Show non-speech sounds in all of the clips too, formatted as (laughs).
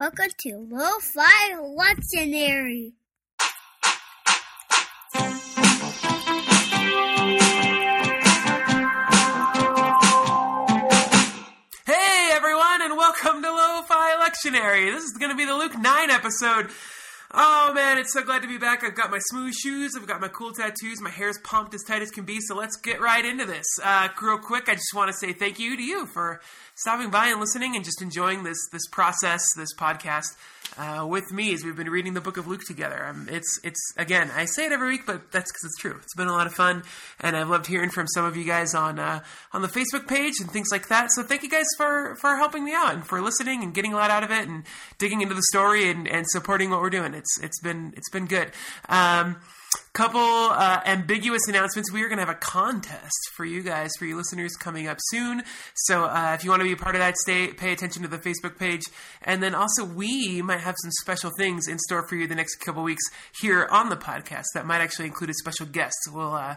Welcome to Lo-Fi Lectionary. Hey everyone, and welcome to Lo-Fi Lectionary. This is going to be the Luke 9 episode. Oh man, it's so glad to be back. I've got my smooth shoes, I've got my cool tattoos, my hair's pumped as tight as can be, so let's get right into this. Uh, real quick, I just want to say thank you to you for stopping by and listening and just enjoying this this process, this podcast uh, with me as we've been reading the book of Luke together. Um, it's it's again, I say it every week, but that's because it's true. It's been a lot of fun, and I've loved hearing from some of you guys on uh, on the Facebook page and things like that. So thank you guys for for helping me out and for listening and getting a lot out of it and digging into the story and, and supporting what we're doing. It's it's been it's been good. Um, couple uh, ambiguous announcements. We are going to have a contest for you guys, for you listeners, coming up soon. So uh, if you want to be a part of that, stay pay attention to the Facebook page, and then also we might have some special things in store for you the next couple weeks here on the podcast that might actually include a special guest. We'll. Uh,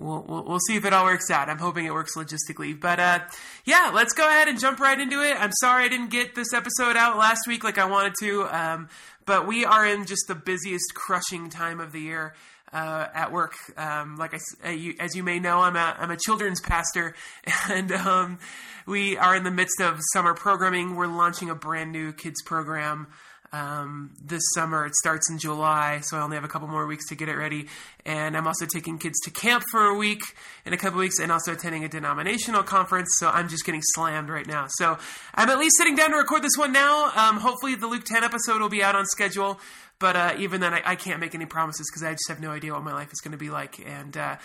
We'll, we'll, we'll, see if it all works out. I'm hoping it works logistically. But uh, yeah, let's go ahead and jump right into it. I'm sorry I didn't get this episode out last week like I wanted to, um, but we are in just the busiest, crushing time of the year uh, at work. Um, like I, uh, as you may know, I'm a, I'm a children's pastor, (laughs) and um, we are in the midst of summer programming. We're launching a brand new kids program um, this summer. It starts in July, so I only have a couple more weeks to get it ready. And I'm also taking kids to camp for a week in a couple weeks, and also attending a denominational conference. So I'm just getting slammed right now. So I'm at least sitting down to record this one now. Um, hopefully, the Luke 10 episode will be out on schedule. But uh, even then, I, I, can't make any promises because I just have no idea what my life is going to be like. And uh,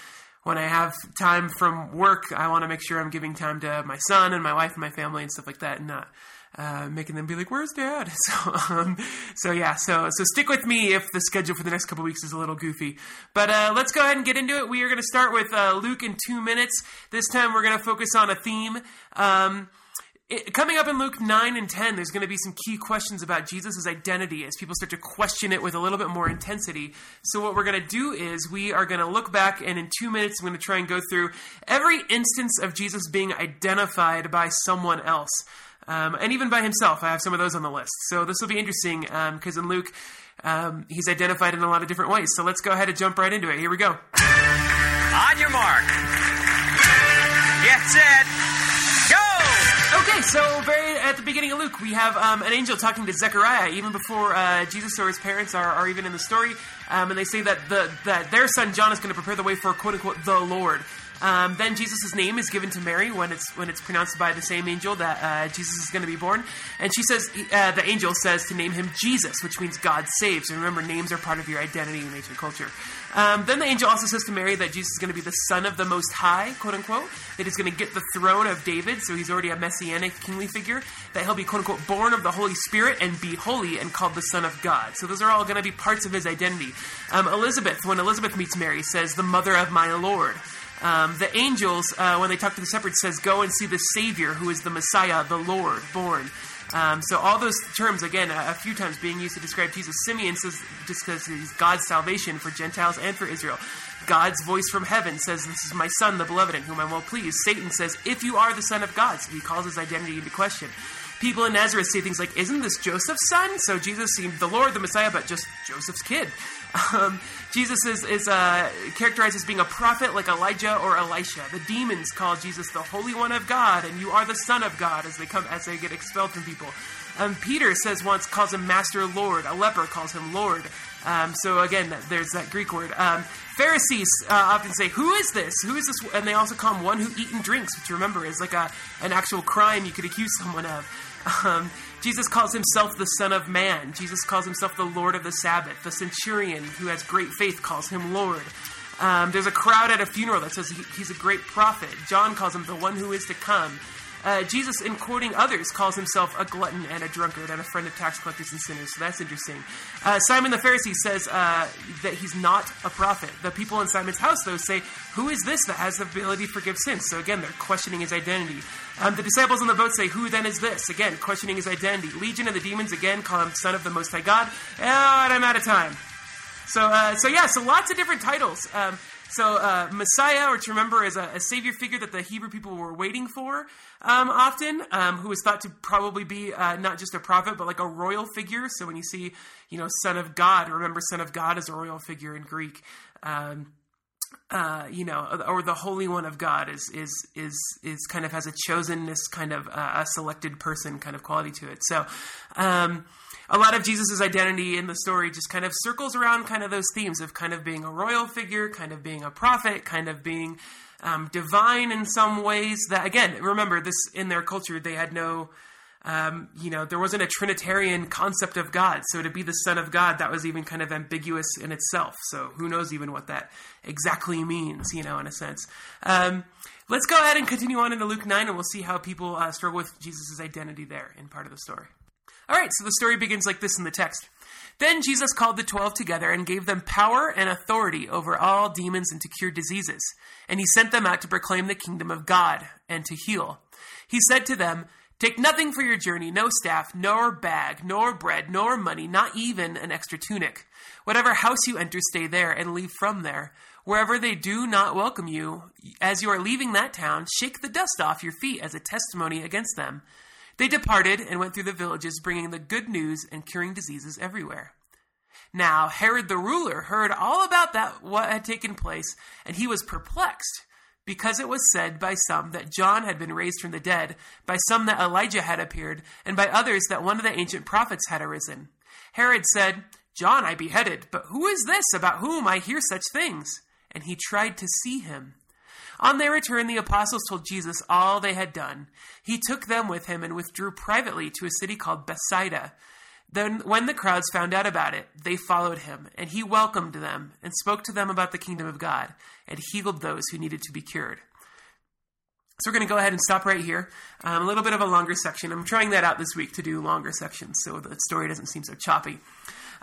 when I have time from work, I want to make sure I'm giving time to my son and my wife and my family and stuff like that, and not uh, making them be like, "Where's Dad?" (laughs) So, um, so yeah, so so stick with me if the schedule for the next couple weeks is a little goofy. But uh, let's go ahead and get into it. We are going to start with uh, Luke in two minutes. This time, we're going to focus on a theme. Um, it, coming up in Luke 9 and 10, there's going to be some key questions about Jesus' identity as people start to question it with a little bit more intensity. So, what we're going to do is we are going to look back, and in two minutes, I'm going to try and go through every instance of Jesus being identified by someone else, um, and even by himself. I have some of those on the list. So, this will be interesting because um, in Luke, um, he's identified in a lot of different ways. So, let's go ahead and jump right into it. Here we go. On your mark. Get set. Go! Okay, so very at the beginning of Luke, we have um, an angel talking to Zechariah even before uh, Jesus or his parents are, are even in the story, um, and they say that the that their son John is going to prepare the way for quote unquote the Lord. Um, then Jesus' name is given to Mary when it's when it's pronounced by the same angel that uh, Jesus is going to be born, and she says uh, the angel says to name him Jesus, which means God saves. And remember, names are part of your identity in ancient culture. Um, then the angel also says to Mary that Jesus is going to be the Son of the Most High, quote unquote. That he's going to get the throne of David, so he's already a messianic kingly figure. That he'll be quote unquote born of the Holy Spirit and be holy and called the Son of God. So those are all going to be parts of his identity. Um, Elizabeth, when Elizabeth meets Mary, says the Mother of my Lord. Um, the angels, uh, when they talk to the shepherds, says, "Go and see the Savior, who is the Messiah, the Lord, born." Um, so all those terms, again, a, a, few times being used to describe Jesus. Simeon says just because he's God's salvation for Gentiles and for Israel. God's voice from heaven says, "This is my son, the beloved, in whom I'm well pleased." Satan says, "If you are the son of God," so he calls his identity into question. People in Nazareth say things like, "Isn't this Joseph's son?" So Jesus seemed the Lord, the Messiah, but just Joseph's kid. Um, Jesus is, is uh, characterized as being a prophet like Elijah or Elisha. The demons call Jesus the Holy One of God, and you are the Son of God as they come as they get expelled from people. Um, Peter says once calls him Master Lord. A leper calls him Lord. Um, so again, there's that Greek word. Um, Pharisees uh, often say, "Who is this? Who is this?" And they also call him one who eat and drinks, which remember is like a an actual crime you could accuse someone of. Um, Jesus calls himself the Son of Man. Jesus calls himself the Lord of the Sabbath. The centurion who has great faith calls him Lord. Um, there's a crowd at a funeral that says he, he's a great prophet. John calls him the one who is to come. Uh, Jesus, in quoting others, calls himself a glutton and a drunkard and a friend of tax collectors and sinners. So that's interesting. Uh, Simon the Pharisee says uh, that he's not a prophet. The people in Simon's house, though, say, Who is this that has the ability to forgive sins? So again, they're questioning his identity. Um, the disciples on the boat say, Who then is this? Again, questioning his identity. Legion of the demons, again, call him Son of the Most High God. Oh, and I'm out of time. So, uh, so yeah, so lots of different titles. Um, So uh, Messiah, to remember is a, a, savior figure that the Hebrew people were waiting for um, often, um, who was thought to probably be uh, not just a prophet but like a royal figure. So when you see, you know, Son of God, remember Son of God is a royal figure in Greek. Um, uh, you know, or the Holy One of God is is is is kind of has a chosenness, kind of uh, a selected person kind of quality to it. So, um, a lot of Jesus' identity in the story just kind of circles around kind of those themes of kind of being a royal figure, kind of being a prophet, kind of being um, divine in some ways. That again, remember this in their culture, they had no um, you know, there wasn't a Trinitarian concept of God. So to be the Son of God, that was even kind of ambiguous in itself. So who knows even what that exactly means, you know, in a sense. Um, let's go ahead and continue on into Luke 9, and we'll see how people uh, struggle with Jesus' identity there in part of the story. All right, so the story begins like this in the text. Then Jesus called the twelve together and gave them power and authority over all demons and to cure diseases. And he sent them out to proclaim the kingdom of God and to heal. He said to them, Take nothing for your journey no staff, nor bag, nor bread, nor money, not even an extra tunic. Whatever house you enter, stay there and leave from there. Wherever they do not welcome you, as you are leaving that town, shake the dust off your feet as a testimony against them. They departed and went through the villages, bringing the good news and curing diseases everywhere. Now Herod the ruler heard all about that what had taken place, and he was perplexed because it was said by some that John had been raised from the dead, by some that Elijah had appeared, and by others that one of the ancient prophets had arisen. Herod said, John I beheaded, but who is this about whom I hear such things? And he tried to see him. On their return, the apostles told Jesus all they had done. He took them with him and withdrew privately to a city called Bethsaida. Then, when the crowds found out about it, they followed him, and he welcomed them and spoke to them about the kingdom of God and healed those who needed to be cured. So we're going to go ahead and stop right here. Um, a little bit of a longer section. I'm trying that out this week to do longer sections so the story doesn't seem so choppy.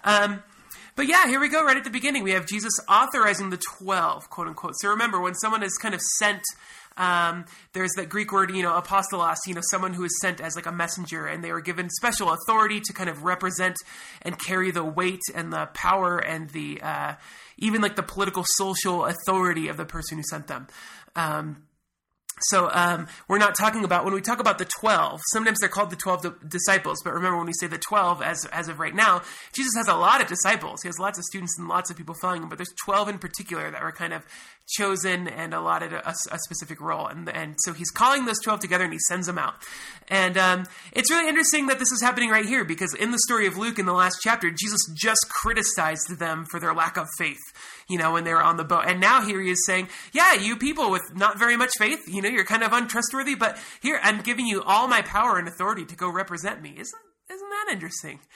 Um, but yeah, here we go. Right at the beginning, we have Jesus authorizing the 12, quote unquote. So remember, when someone is kind of sent um, there's that Greek word, you know, apostolos, you know, someone who is sent as like a messenger, and they are given special authority to kind of represent and carry the weight and the power and the uh, even like the political, social authority of the person who sent them. Um, so um, we're not talking about when we talk about the twelve. Sometimes they're called the twelve disciples, but remember when we say the twelve, as as of right now, Jesus has a lot of disciples. He has lots of students and lots of people following him. But there's twelve in particular that were kind of chosen and allotted a, a specific role, and and so he's calling those twelve together and he sends them out. And um, it's really interesting that this is happening right here because in the story of Luke in the last chapter, Jesus just criticized them for their lack of faith you know, when they were on the boat. And now here he is saying, yeah, you people with not very much faith, you know, you're kind of untrustworthy, but here I'm giving you all my power and authority to go represent me. Isn't, isn't that interesting? (laughs)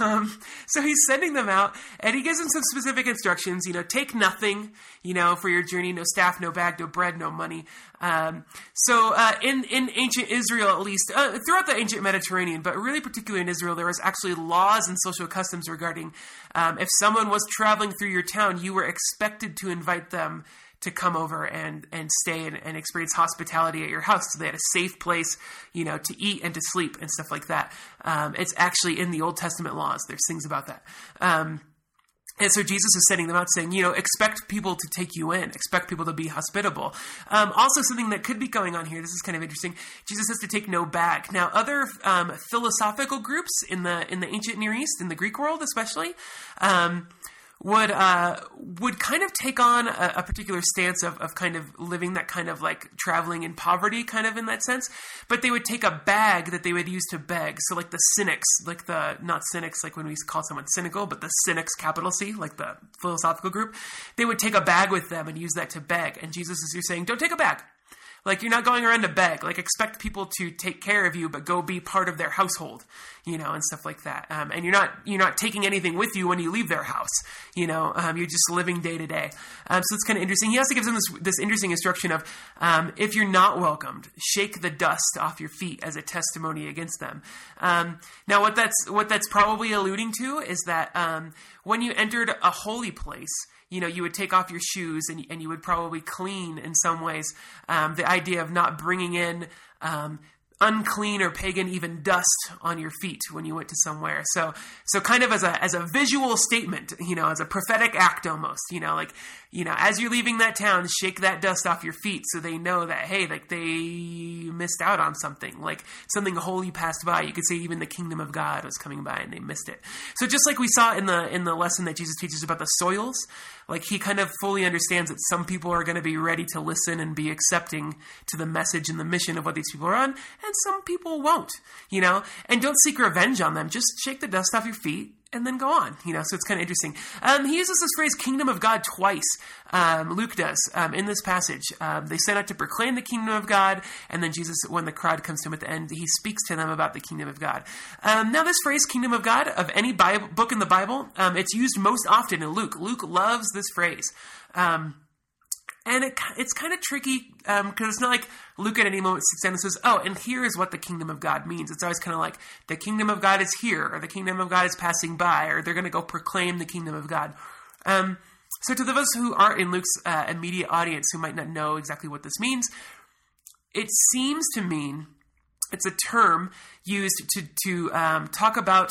Um, so he's sending them out, and he gives them some specific instructions. You know, take nothing. You know, for your journey, no staff, no bag, no bread, no money. Um, so uh, in in ancient Israel, at least uh, throughout the ancient Mediterranean, but really particularly in Israel, there was actually laws and social customs regarding um, if someone was traveling through your town, you were expected to invite them to come over and and stay and, and, experience hospitality at your house. So they had a safe place, you know, to eat and to sleep and stuff like that. Um, it's actually in the Old Testament laws. There's things about that. Um, and so Jesus is sending them out saying, you know, expect people to take you in, expect people to be hospitable. Um, also, something that could be going on here, this is kind of interesting. Jesus says to take no back. Now, other um, philosophical groups in the in the ancient Near East, in the Greek world especially, um, would uh, would kind of take on a, a, particular stance of, of kind of living that kind of like traveling in poverty, kind of in that sense. But they would take a bag that they would use to beg. So like the cynics, like the not cynics, like when we call someone cynical, but the cynics, capital C, like the philosophical group, they would take a bag with them and use that to beg. And Jesus is here saying, don't take a bag. Like you're not going around to beg. Like expect people to take care of you, but go be part of their household, you know, and stuff like that. Um, and you're not you're not taking anything with you when you leave their house, you know. Um, you're just living day to day. Um, so it's kind of interesting. He also gives them this this interesting instruction of um, if you're not welcomed, shake the dust off your feet as a testimony against them. Um, now, what that's what that's probably alluding to is that when you entered a holy place you know, you would take off your shoes and, and you would probably clean in some ways. Um, the idea of not bringing in um, unclean or pagan even dust on your feet when you went to somewhere. So so kind of as a as a visual statement you know as a prophetic act almost you know like you know as you're leaving that town shake that dust off your feet so they know that hey like they missed out on something like something holy passed by. You could say even the kingdom of god was coming by and they missed it. So just like we saw in the in the lesson that jesus teaches about the soils like he kind of fully understands that some people are going to be ready to listen and be accepting to the message and the mission of what these people are on, and some people won't, you know? And don't seek revenge on them. Just shake the dust off your feet and then go on. You know, so it's kind of interesting. Um, he uses this phrase "kingdom of God" twice. Um, Luke does um, in this passage. Um, they set out to proclaim the kingdom of God, and then Jesus, when the crowd comes to him at the end, he speaks to them about the kingdom of God. Um, now, this phrase "kingdom of God" of any Bible, book in the Bible, um, it's used most often in Luke. Luke loves this phrase. Um, and it, it's kind of tricky because um, it's not like Luke at any moment sits down and says, "Oh, and here is what the kingdom of God means." It's always kind of like the kingdom of God is here, or the kingdom of God is passing by, or they're going to go proclaim the kingdom of God. Um, so, to those who aren't in Luke's uh, immediate audience who might not know exactly what this means, it seems to mean it's a term used to to um, talk about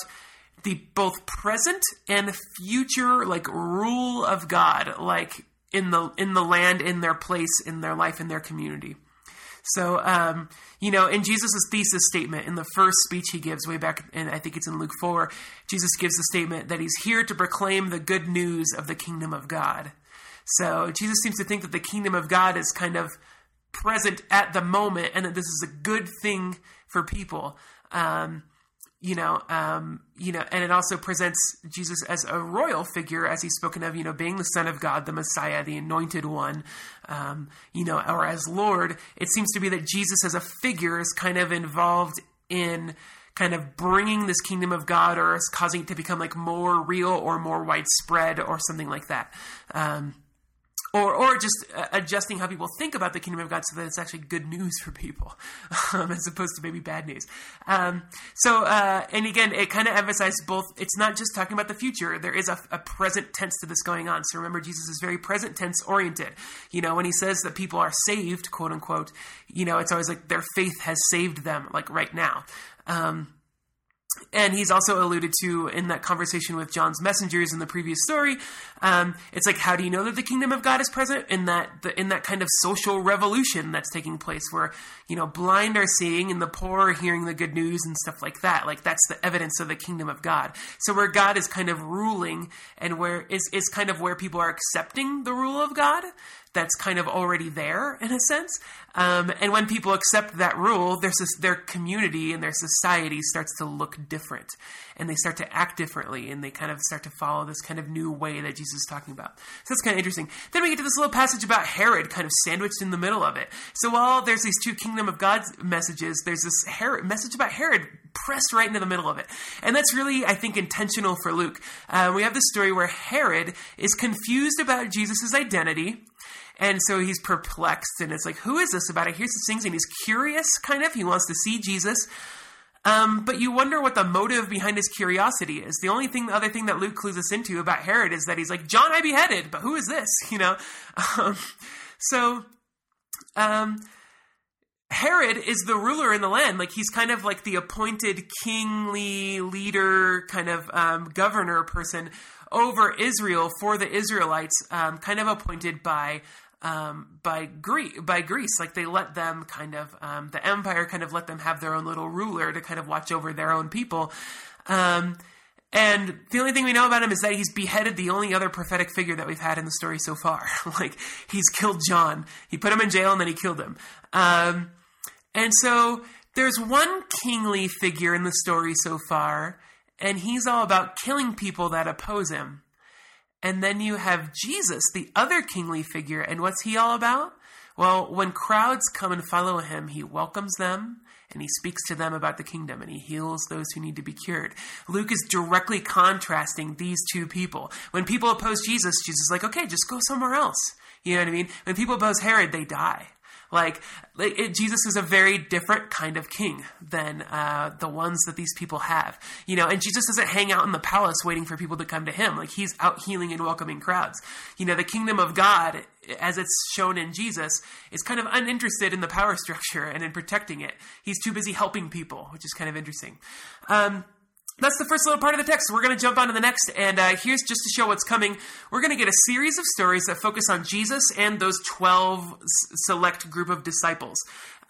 the both present and future like rule of God, like in the in the land, in their place, in their life, in their community. So, um, you know, in Jesus' thesis statement, in the first speech he gives way back, and I think it's in Luke 4, Jesus gives the statement that he's here to proclaim the good news of the kingdom of God. So, Jesus seems to think that the kingdom of God is kind of present at the moment and that this is a good thing for people. Um, you know, um, you know, and it also presents Jesus as a royal figure, as he's spoken of, you know, being the Son of God, the Messiah, the Anointed One, um, you know, or as Lord. It seems to be that Jesus as a figure is kind of involved in kind of bringing this kingdom of God, or is causing it to become like more real or more widespread, or something like that. Um, or or just uh, adjusting how people think about the kingdom of God so that it's actually good news for people, (laughs) um, as opposed to maybe bad news. Um, so, uh, and again, it kind of emphasizes both. It's not just talking about the future. There is a, a, present tense to this going on. So remember, Jesus is very present tense oriented. You know, when he says that people are saved, quote unquote, you know, it's always like their faith has saved them, like right now. Um, and he's also alluded to in that conversation with John's messengers in the previous story. Um, it's like, how do you know that the kingdom of God is present in that the, in that kind of social revolution that's taking place, where you know blind are seeing and the poor are hearing the good news and stuff like that. Like that's the evidence of the kingdom of God. So where God is kind of ruling and where is is kind of where people are accepting the rule of God that's kind of already there in a sense. Um, and when people accept that rule, their their community and their society starts to look different, and they start to act differently, and they kind of start to follow this kind of new way that Jesus is talking about. So that's kind of interesting. Then we get to this little passage about Herod, kind of sandwiched in the middle of it. So while there's these two kingdom of God messages, there's this Herod, message about Herod pressed right into the middle of it, and that's really, I think, intentional for Luke. Uh, we have this story where Herod is confused about Jesus' identity and so he's perplexed, and it's like, who is this about? He hears these things, and he's curious, kind of. He wants to see Jesus. Um, but you wonder what the motive behind his curiosity is. The only thing, the other thing that Luke clues us into about Herod is that he's like, John I beheaded, but who is this? (laughs) You know? Um, so, um, Herod is the ruler in the land. Like he's kind of like the appointed kingly leader, kind of um, governor person over Israel for the Israelites, um, kind of appointed by um, by Greece, by Greece, like they let them kind of um, the empire kind of let them have their own little ruler to kind of watch over their own people. Um, and the only thing we know about him is that he's beheaded the only other prophetic figure that we've had in the story so far. (laughs) like he's killed John, he put him in jail, and then he killed him. Um, and so there's one kingly figure in the story so far, and he's all about killing people that oppose him. And then you have Jesus, the other kingly figure, and what's he all about? Well, when crowds come and follow him, he welcomes them and he speaks to them about the kingdom and he heals those who need to be cured. Luke is directly contrasting these two people. When people oppose Jesus, Jesus is like, okay, just go somewhere else. You know what I mean? When people oppose Herod, they die. Like, like it, Jesus is a very different kind of king than uh, the ones that these people have. You know, and Jesus doesn't hang out in the palace waiting for people to come to him. Like he's out healing and welcoming crowds. You know, the kingdom of God, as it's shown in Jesus, is kind of uninterested in the power (laughs) structure and in protecting it. He's too busy helping people, which is kind of interesting. Um, that's the first little part of the text. We're going to jump on to the next, and uh, here's just to show what's coming. We're going to get a series of stories that focus on Jesus and those 12 s- select group of disciples.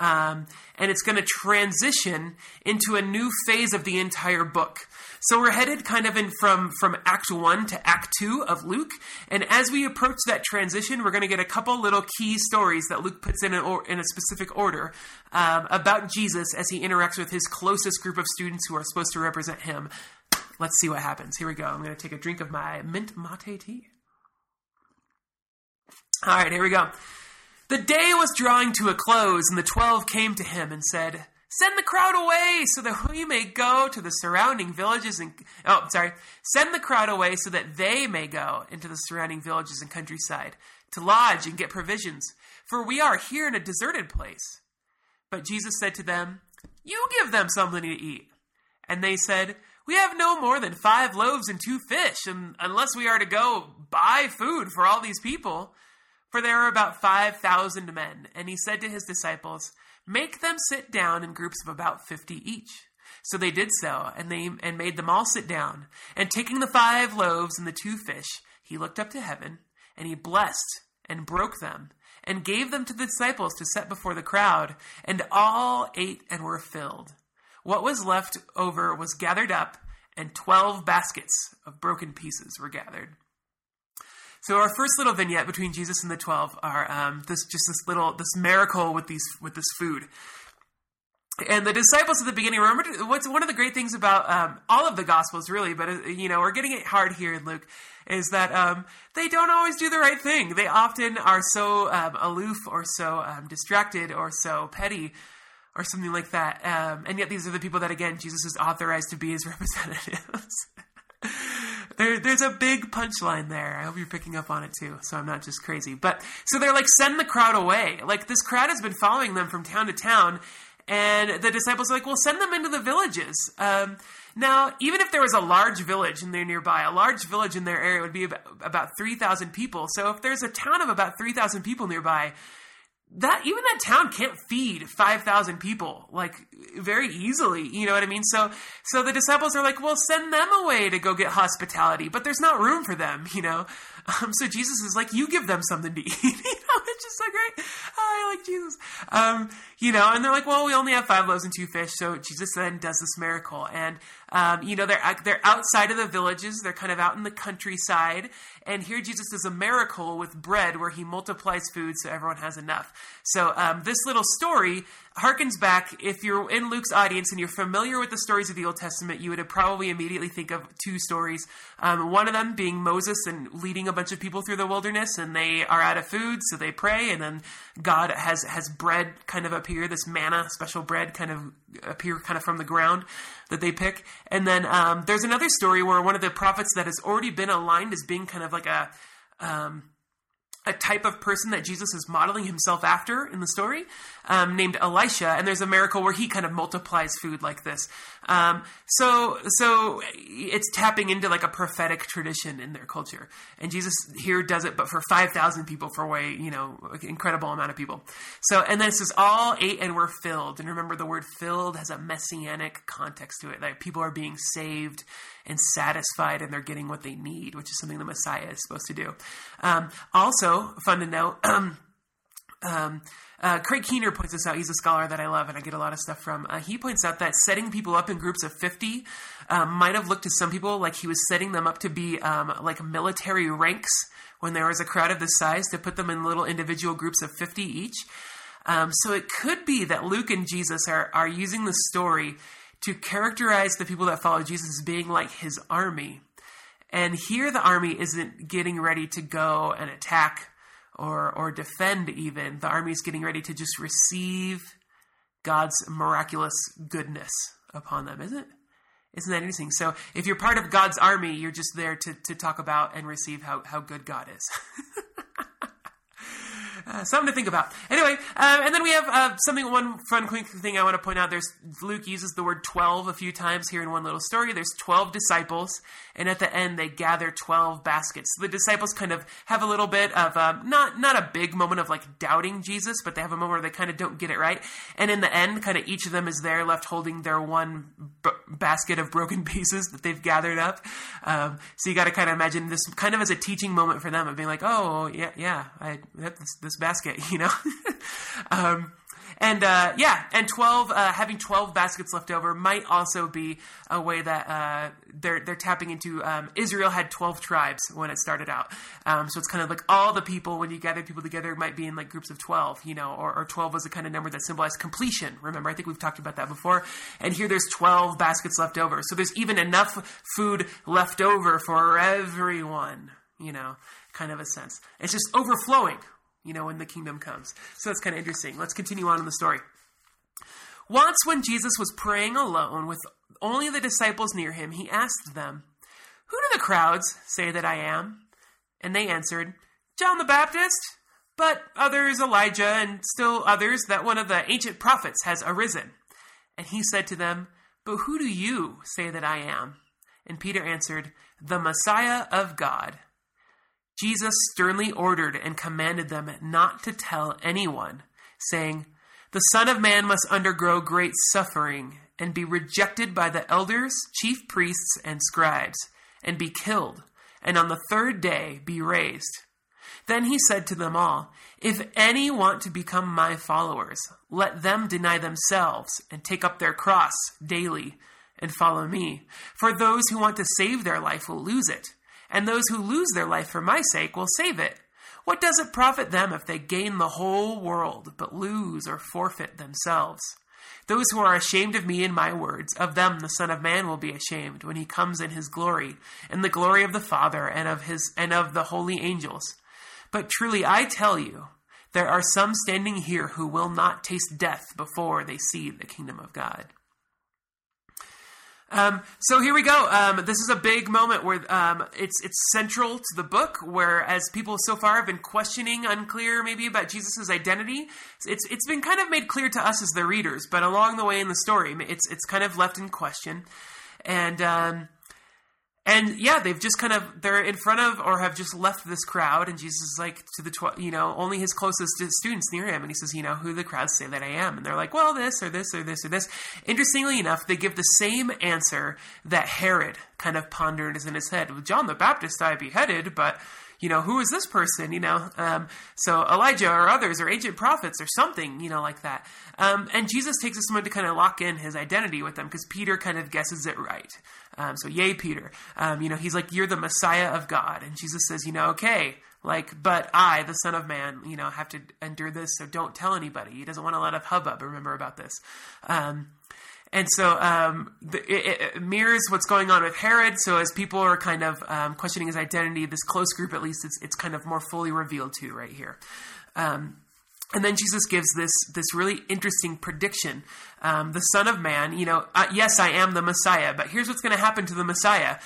Um, and it's going to transition into a new phase of the entire book. So we're headed kind of in from from Act One to Act Two of Luke, and as we approach that transition, we're going to get a couple little key stories that Luke puts in or, in a specific order um, about Jesus as he interacts with his closest group of students who are supposed to represent him. Let's see what happens. Here we go. I'm going to take a drink of my mint mate tea. All right, here we go. The day was drawing to a close, and the twelve came to him and said, Send the crowd away so that we may go to the surrounding villages and oh, sorry, send the crowd away so that they may go into the surrounding villages and countryside to lodge and get provisions, for we are here in a deserted place. But Jesus said to them, You give them something to eat. And they said, We have no more than five loaves and two fish, and unless we are to go buy food for all these people. For there were about five thousand men. And he said to his disciples, Make them sit down in groups of about fifty each. So they did so, and they and made them all sit down. And taking the five loaves and the two fish, he looked up to heaven, and he blessed and broke them, and gave them to the disciples to set before the crowd, and all ate and were filled. What was left over was gathered up, and twelve baskets of broken pieces were gathered. So our first little vignette between Jesus and the twelve are um, this just this little this miracle with these with this food. And the disciples at the beginning, remember what's one of the great things about um, all of the gospels, really, but uh, you know we're getting it hard here in Luke, is that um, they don't always do the right thing. They often are so um, aloof or so um, distracted or so petty or something like that. Um, and yet these are the people that again Jesus is authorized to be his (laughs) representatives. There, there's a big punchline there. I hope you're picking up on it too, so I'm not just crazy. But so they're like, send the crowd away. Like this crowd has been following them from town to town, and the disciples are like, well, send them into the villages. Um, now, even if there was a large village in there nearby, a large village in their area would be about, about 3,000 people. So if there's a town of about 3,000 people nearby, that even that town can't feed 5000 people like very easily you know what i mean? So so the disciples are like well send them away to go get hospitality but there's not room for them you know? (laughs) Um, so jesus is like you give them something to (laughs) eat. (laughs) You know it's just so great. Oh, i like jesus. Um, you know and they're like well we only have five loaves and two fish so jesus then does this miracle and um, you know they're they're outside of the villages they're kind of out in the countryside and here jesus does a miracle with bread where he multiplies food so everyone has enough so um, this little story harkens back. If you're in Luke's audience and you're familiar with the stories of the Old Testament, you would have probably immediately think of two stories. Um, one of them being Moses and leading a bunch of people through the wilderness, and they are out of food, so they pray, and then God has has bread kind of appear, this manna, special bread, kind of appear kind of from the ground that they pick. And then um, there's another story where one of the prophets that has already been aligned as being kind of like a um, a type of person that Jesus is modeling himself after in the story, um, named Elisha, and there's a miracle where he kind of multiplies food like this. Um, so, so it's tapping into like a prophetic tradition in their culture, and Jesus here does it, but for five thousand people, for way you know, incredible amount of people. So, and then it says all ate and were filled, and remember the word filled has a messianic context to it, like people are being saved and satisfied and they're getting what they need, which is something the Messiah is supposed to do. Um, also, fun to note, (clears throat) um, um, uh, Craig Keener points this out. He's a scholar that I love and I get a lot of stuff from. Uh, he points out that setting people up in groups of 50 um, might have looked to some people like he was setting them up to be um, like military ranks when there was a crowd of this size to put them in little individual groups of 50 each. Um, so it could be that Luke and Jesus are, are using the story to characterize the people that follow Jesus as being like his army. And here the army isn't getting ready to go and attack or or defend even. The army is getting ready to just receive God's miraculous goodness upon them, isn't it? Isn't that interesting? So if you're part of God's army, you're just there to, to talk about and receive how, how good God is. (laughs) Uh, something to think about. Anyway, uh, and then we have uh, something. One fun, quick thing I want to point out. There's Luke uses the word twelve a few times here in one little story. There's twelve disciples, and at the end they gather twelve baskets. So the disciples kind of have a little bit of um, not not a big moment of like doubting Jesus, but they have a moment where they kind of don't get it right. And in the end, kind of each of them is there left holding their one b- basket of broken (laughs) pieces that they've gathered up. Um, so you got to kind of imagine this kind of as a teaching moment for them of being like, oh yeah, yeah, I this basket, (laughs) you know. um, and uh, yeah, and twelve uh, having twelve baskets left over might also be a way that uh, they're they're tapping into. Um, Israel had twelve tribes when it started out, um, so it's kind of like all the people when you gather people together might be in like groups of twelve, you know, or, or twelve was a kind of number that symbolized completion. Remember, I think we've talked about that before. And here there's twelve baskets left over, so there's even enough food left over for everyone, you know, kind of a sense. It's just overflowing you know, when the kingdom comes. So that's kind of interesting. Let's continue on in the story. Once, when Jesus was praying alone with only the disciples near him, he asked them, Who do the crowds say that I am? And they answered, John the Baptist, but others Elijah, and still others that one of the ancient prophets has arisen. And he said to them, But who do you say that I am? And Peter answered, The Messiah of God. Jesus sternly ordered and commanded them not to tell anyone, saying, The Son of Man must undergo great suffering and be rejected by the elders, chief priests, and scribes, and be killed, and on the third day be raised. Then he said to them all, If any want to become my followers, let them deny themselves and take up their cross daily and follow me. For those who want to save their life will lose it and those who lose their life for my sake will save it. What does it profit them if they gain the whole world, but lose or forfeit themselves? Those who are ashamed of me and my words, of them the Son of Man will be ashamed when he comes in his glory, in the glory of the Father and of his and of the holy angels. But truly I tell you, there are some standing here who will not taste death before they see the kingdom of God. Um, so here we go. Um, this is a big moment where um, it's it's central to the book. Whereas people so far have been questioning, unclear maybe about Jesus' identity, it's it's been kind of made clear to us as the readers. But along the way in the story, it's it's kind of left in question. And um, and yeah, they've just kind of they're in front of or have just left this crowd, and Jesus is like to the tw- you know only his closest students near him, and he says, you know, who the crowds say that I am, and they're like, well, this or this or this or this. Interestingly enough, they give the same answer that Herod kind of pondered is in his head. John the Baptist, I beheaded, but you know, who is this person? You know, um, so Elijah or others or ancient prophets or something, you know, like that. Um, and Jesus takes this moment to kind of lock in his identity with them because Peter kind of guesses it right. Um, so, yay, Peter. Um, you know, he's like, you're the Messiah of God. And Jesus says, you know, okay, like, but I, the Son of Man, you know, have to endure this, so don't tell anybody. He doesn't want a lot of hubbub, remember, about this. Um, and so um, the, it, it, mirrors what's going on with Herod. So as people are kind of um, questioning his identity, this close group, at least, it's, it's kind of more fully revealed to right here. Um, and then Jesus gives this this really interesting prediction. Um, the Son of Man, you know, uh, yes, I am the Messiah, but here's what's going to happen to the Messiah.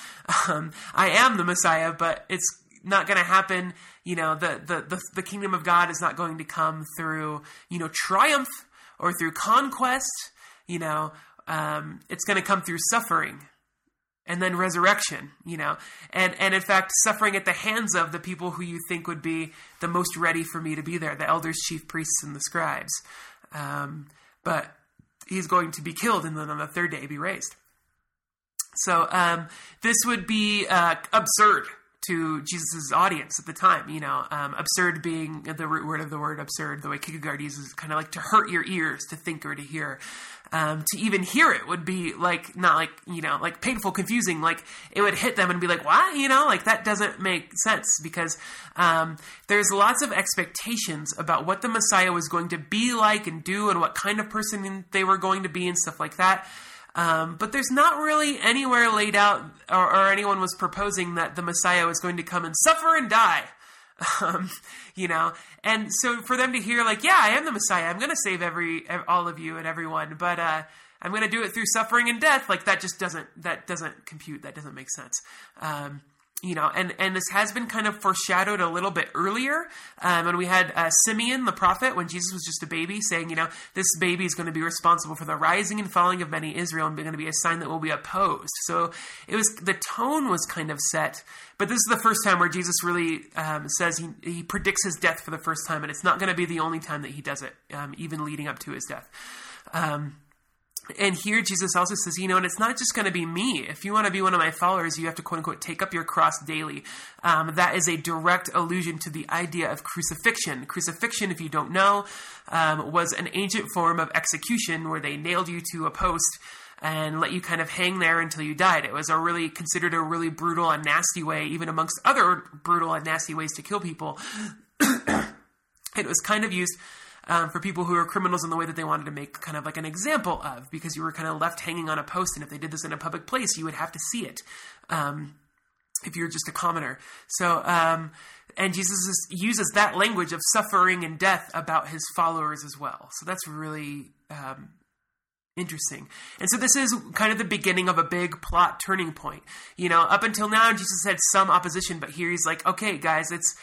Um, I am the Messiah, but it's not going to happen. You know, the, the the the kingdom of God is not going to come through you know triumph or through conquest. You know, um, it's going to come through suffering and then resurrection, you know, and and in fact, suffering at the hands of the people who you think would be the most ready for me to be there, the elders, chief priests, and the scribes. Um, but he's going to be killed, and then on the third day be raised. So um, this would be uh, absurd to Jesus' audience at the time. You know, um, absurd being the root word of the word absurd, the way Kierkegaard uses, kind of like to hurt your ears to think or to hear. Um, to even hear it would be like not like you know like painful, confusing. Like it would hit them and be like, "What?" You know, like that doesn't make sense because um, there's lots of expectations about what the Messiah was going to be like and do, and what kind of person they were going to be, and stuff like that. Um, but there's not really anywhere laid out, or, or, anyone was proposing that the Messiah was going to come and suffer and die. (laughs) Um, you know, and so for them to hear, like, yeah, I am the Messiah. I'm going to save every all of you and everyone, but uh, I'm going to do it through suffering and death. Like that just doesn't that doesn't compute. That doesn't make sense. Um, you know, and, and this has been kind of foreshadowed a little bit earlier. Um, and we had uh, Simeon, the prophet, when Jesus was just a baby, saying, you know, this baby is going to be responsible for the rising and falling of many Israel and going to be a sign that will be opposed. So it was, the tone was kind of set. But this is the first time where Jesus really um, says he, he predicts his death for the first time. And it's not going to be the only time that he does it, um, even leading up to his death. Um, and here Jesus also says, you know, and it's not just going to be me. If you want to be one of my followers, you have to quote unquote take up your cross daily. Um, that is a direct allusion to the idea of crucifixion. Crucifixion, if you don't know, um, was an ancient form of execution where they nailed you to a post and let you kind of hang there until you died. It was a really considered a really brutal and nasty way, even amongst other brutal and nasty ways to kill people. (coughs) it was kind of used um, for people who are criminals in the way that they wanted to make kind of like an example of, because you were kind of left hanging on a post, and if they did this in a public place, you would have to see it. Um, if you're just a commoner. So, um, and Jesus uses that language of suffering and death about his followers as well. So that's really um, interesting. And so this is kind of the beginning of a big plot turning point. You know, up until now, Jesus had some opposition, but here he's like, okay, guys, it's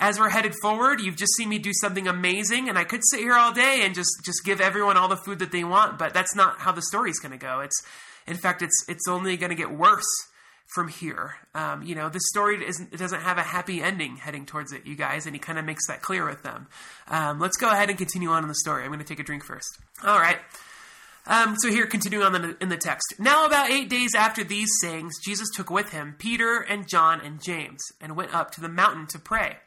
as we're headed forward, you've just seen me do something amazing, and I could sit here all day and just just give everyone all the food that they want, but that's not how the story's going to go. It's, in fact, it's it's only going to get worse from here. Um, you know, the story isn't it doesn't have a happy ending heading towards it, you guys, and he kind of makes that clear with them. Um, let's go ahead and continue on in the story. I'm going to take a drink first. All right. Um, so here, continuing on the, in the text. Now, about eight days after these sayings, Jesus took with him Peter and John and James, and went up to the mountain to pray.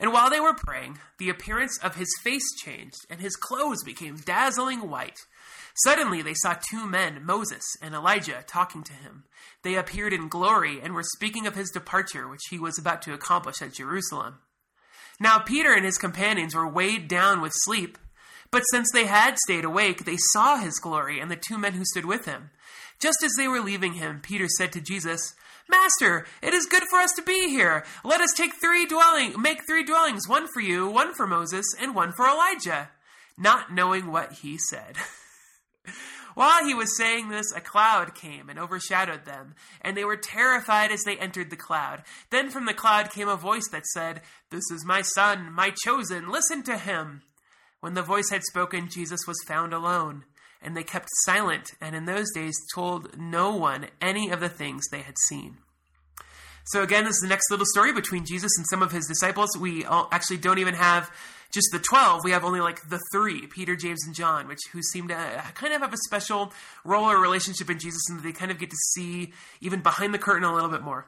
And while they were praying, the appearance of his face changed, and his clothes became dazzling white. Suddenly they saw two men, Moses and Elijah, talking to him. They appeared in glory and were speaking of his departure, which he was about to accomplish at Jerusalem. Now Peter and his companions were weighed down with sleep, but since they had stayed awake, they saw his glory and the two men who stood with him. Just as they were leaving him, Peter said to Jesus, Master, it is good for us to be here. Let us take three dwelling, make three dwellings, one for you, one for Moses, and one for Elijah. Not knowing what he said. (laughs) While he was saying this, a cloud came and overshadowed them, and they were terrified as they entered the cloud. Then from the cloud came a voice that said, This is my son, my chosen, listen to him. When the voice had spoken, Jesus was found alone and they kept silent, and in those days told no one any of the things they had seen. So, again, this is the next little story between Jesus and some of his disciples. We actually don't even have just the 12, we have only like the three Peter, James, and John, which who seem to kind of have a special role or relationship in Jesus, and they kind of get to see even behind the curtain a little bit more.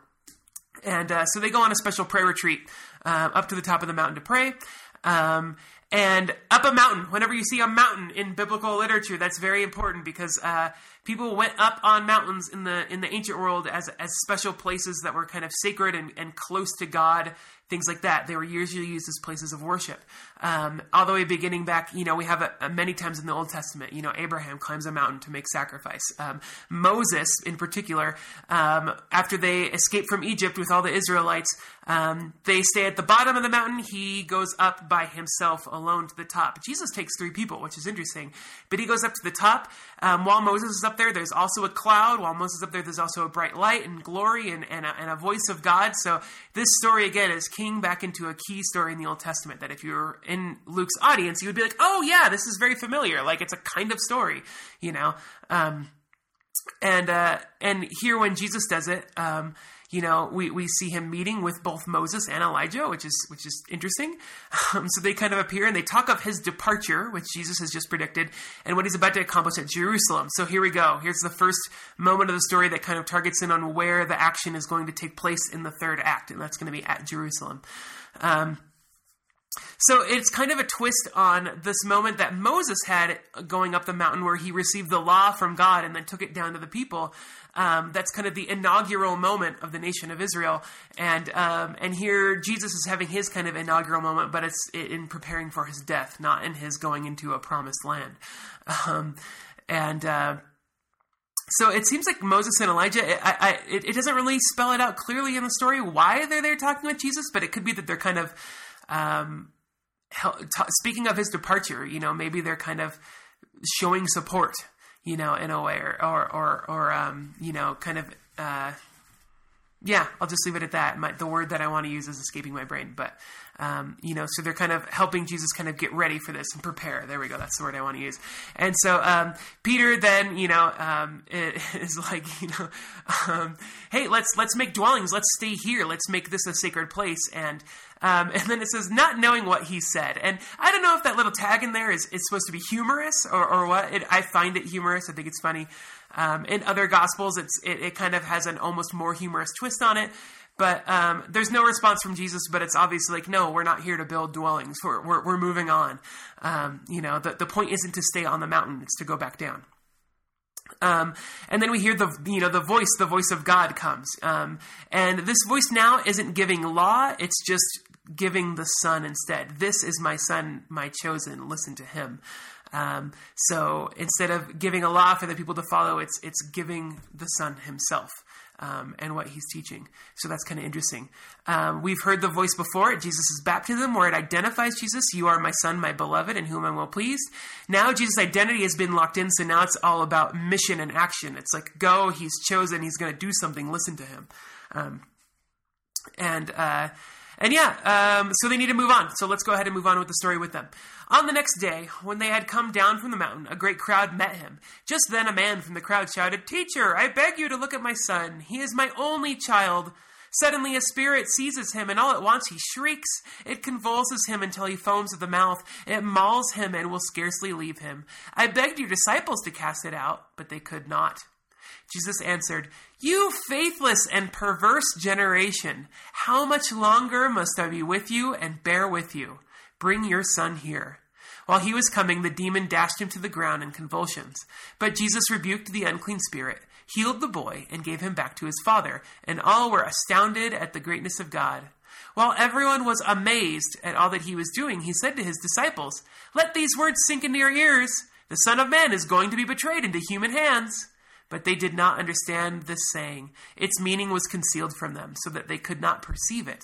And uh, so they go on a special prayer retreat uh, up to the top of the mountain to pray. Um, and up a mountain. Whenever you see a mountain in biblical literature, that's very important because uh, people went up on mountains in the in the ancient world as as special places that were kind of sacred and, and close to God things like that. They were usually used as places of worship. Um, all the way beginning back, you know, we have a, a many times in the Old Testament, you know, Abraham climbs a mountain to make sacrifice. Um, Moses, in particular, um, after they escape from Egypt with all the Israelites, um, they stay at the bottom of the mountain. He goes up by himself alone to the top. Jesus takes three people, which is interesting. But he goes up to the top. Um, while Moses is up there, there's also a cloud. While Moses up there, there's also a bright light and glory and, and, a, and a voice of God. So this story, again, is keying back into a key story in the Old Testament that if you're in Luke's audience, you would be like, oh, yeah, this is very familiar. Like, it's a kind of story, you know? Um, and uh, and here when Jesus does it, um, you know, we, we see him meeting with both Moses and Elijah, which is which is interesting. (laughs) Um, so they kind of appear and they talk of his departure, which Jesus has just predicted, and what he's about to accomplish at Jerusalem. So here we go. Here's the first moment of the story that kind of targets in on where the action is going to take place in the third act, and that's going to be at Jerusalem. Um, so it's kind of a twist on this moment that Moses had going up the mountain where he received the law from God and then took it down to the people. Um, that's kind of the inaugural moment of the nation of Israel, and um, and here Jesus is having his kind of inaugural moment, but it's in preparing for his death, not in his going into a promised land. Um, and uh, so it seems like Moses and Elijah. I, I, it, it, doesn't really spell it out clearly in the story why they're there talking with Jesus, but it could be that they're kind of um, speaking of his departure. You know, maybe they're kind of showing support you know, in a way, or or or, or um, you know, kind of uh, yeah, I'll just leave it at that. My, the word that I want to use is escaping my brain, but um, you know, so they're kind of helping Jesus kind of get ready for this and prepare. There we go. That's the word I want to use. And so um, Peter then, you know, um, (laughs) is like, you know, (laughs) um, hey, let's let's make dwellings. Let's stay here. Let's make this a sacred place. And um, and then it says, not knowing what he said. And I don't know if that little tag in there is, is supposed to be humorous or, or what. It, I find it humorous. I think it's funny. Um, in other gospels, it's it, it, kind of has an almost more humorous twist on it. But um, there's no response from Jesus, but it's obviously like, no, we're not here to build dwellings. We're, we're, we're moving on. Um, you know, the, the point isn't to stay on the mountain, it's to go back down. Um, and then we hear the you know the voice, the voice of God comes, um, and this voice now isn't giving law; it's just giving the Son instead. This is my Son, my chosen. Listen to him. Um, so instead of giving a law for the people to follow, it's it's giving the Son Himself. Um, and what he's teaching. So that's kind of interesting. Um, we've heard the voice before at Jesus' baptism where it identifies Jesus, You are my son, my beloved, in whom I'm well pleased. Now Jesus' identity has been locked in, so now it's all about mission and action. It's like, go, he's chosen, he's going to do something, listen to him. Um, and uh, and yeah, um, so they need to move on. So let's go ahead and move on with the story with them. On the next day, when they had come down from the mountain, a great crowd met him. Just then, a man from the crowd shouted, Teacher, I beg you to look at my son. He is my only child. Suddenly, a spirit seizes him, and all at once he shrieks. It convulses him until he foams at the mouth. It mauls him and will scarcely leave him. I begged your disciples to cast it out, but they could not. Jesus answered, You faithless and perverse generation, how much longer must I be with you and bear with you? Bring your son here. While he was coming, the demon dashed him to the ground in convulsions. But Jesus rebuked the unclean spirit, healed the boy, and gave him back to his father, and all were astounded at the greatness of God. While everyone was amazed at all that he was doing, he said to his disciples, Let these words sink into your ears. The Son of Man is going to be betrayed into human hands. But they did not understand this saying. Its meaning was concealed from them, so that they could not perceive it.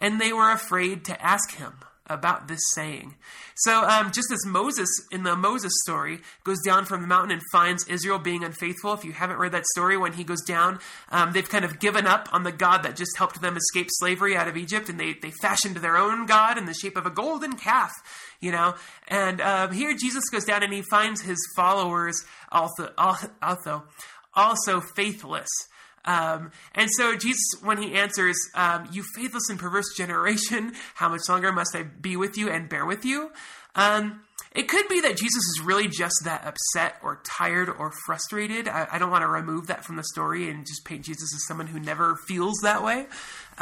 And they were afraid to ask him about this saying. So, um, just as Moses in the Moses story goes down from the mountain and finds Israel being unfaithful, if you haven't read that story, when he goes down, um, they've kind of given up on the God that just helped them escape slavery out of Egypt, and they, they fashioned their own God in the shape of a golden calf you know. And um, here Jesus goes down and he finds his followers also also also faithless. Um, and so Jesus, when he answers, um, "You faithless and perverse generation, how much longer must I be with you and bear with you?" Um, it could be that Jesus is really just that upset or tired or frustrated. I, I don't want to remove that from the story and just paint Jesus as someone who never feels that way.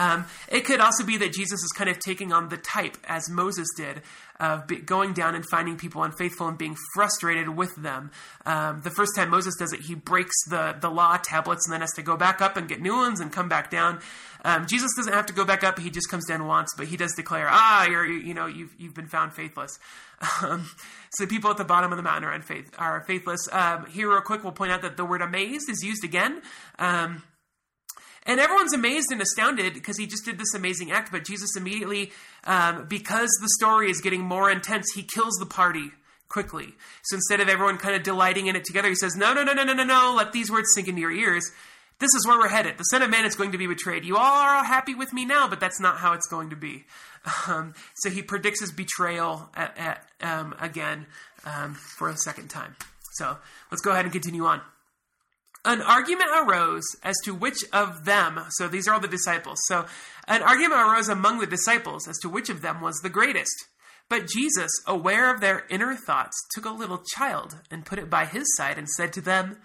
Um, it could also be that Jesus is kind of taking on the type, as Moses did, of going down and finding people unfaithful and being frustrated with them. Um, the first time Moses does it, he breaks the, the law tablets and then has to go back up and get new ones and come back down. Um, Jesus doesn't have to go back up; he just comes down once, but he does declare, "Ah, you're you know you've you've been found faithless." (laughs) Um, so people at the bottom of the mountain are unfaith are faithless. Um, here, real quick, we'll point out that the word "amazed" is used again. Um, and everyone's amazed and astounded because he just did this amazing act. But Jesus immediately, um, because the story is getting more intense, he kills the party quickly. So instead of everyone kind of delighting in it together, he says, No, no, no, no, no, no, no, let these words sink into your ears. This is where we're headed. The Son of Man is going to be betrayed. You all are all happy with me now, but that's not how it's going to be. (laughs) Um, so he predicts his betrayal at, at, um, again um, for a second time. So let's go ahead and continue on. An argument arose as to which of them, so these are all the disciples. So an argument arose among the disciples as to which of them was the greatest. But Jesus, aware of their inner thoughts, took a little child and put it by his side and said to them,